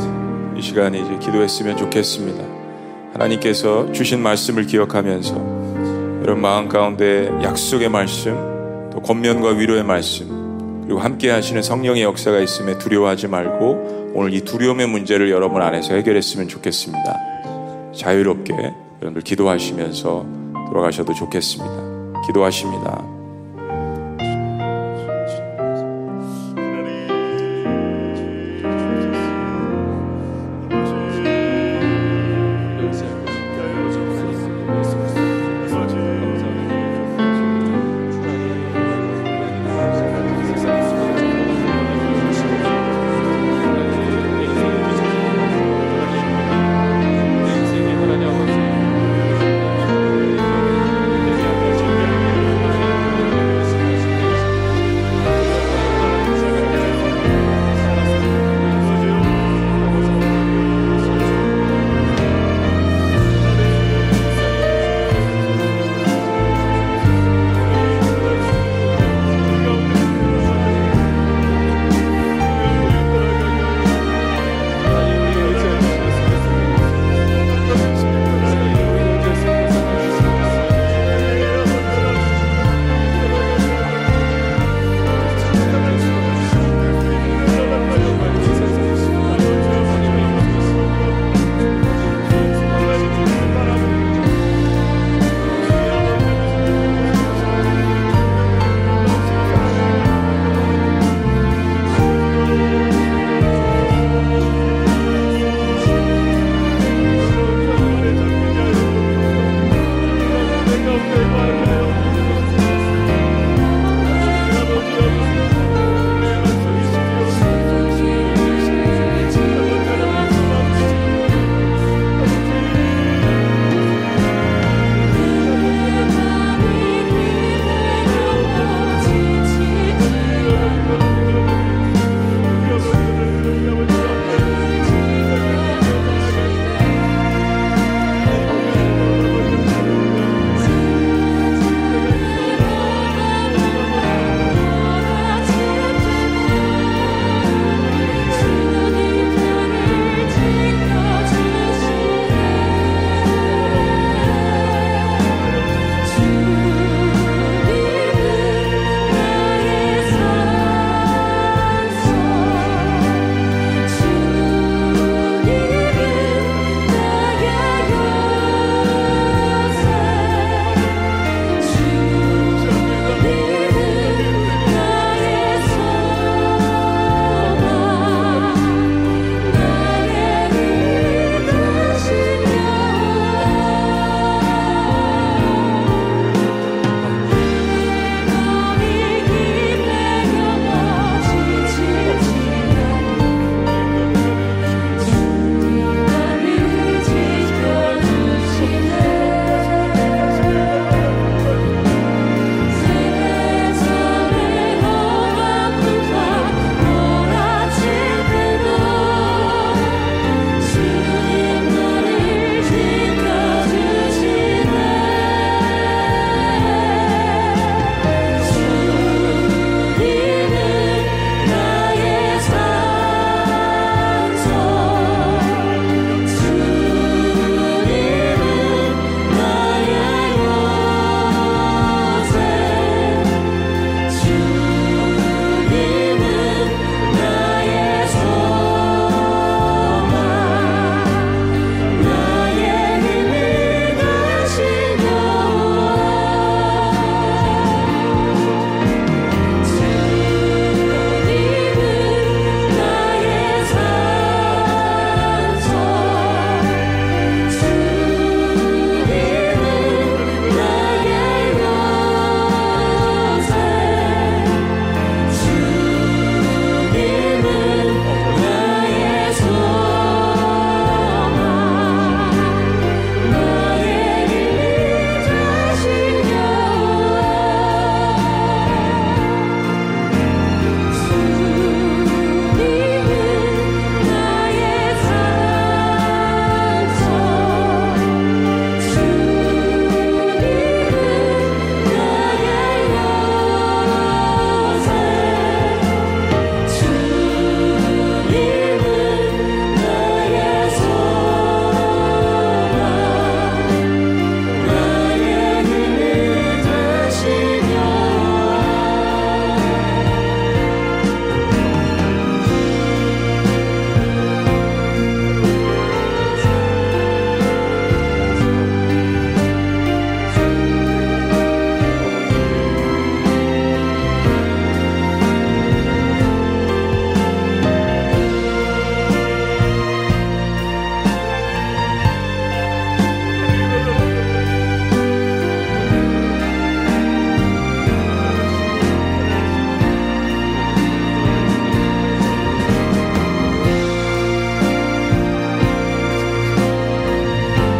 이 시간에 이제 기도했으면 좋겠습니다. 하나님께서 주신 말씀을 기억하면서 여러분 마음 가운데 약속의 말씀, 또 권면과 위로의 말씀, 그리고 함께 하시는 성령의 역사가 있음에 두려워하지 말고 오늘 이 두려움의 문제를 여러분 안에서 해결했으면 좋겠습니다. 자유롭게 여러분들 기도하시면서 돌아가셔도 좋겠습니다. 기도하십니다.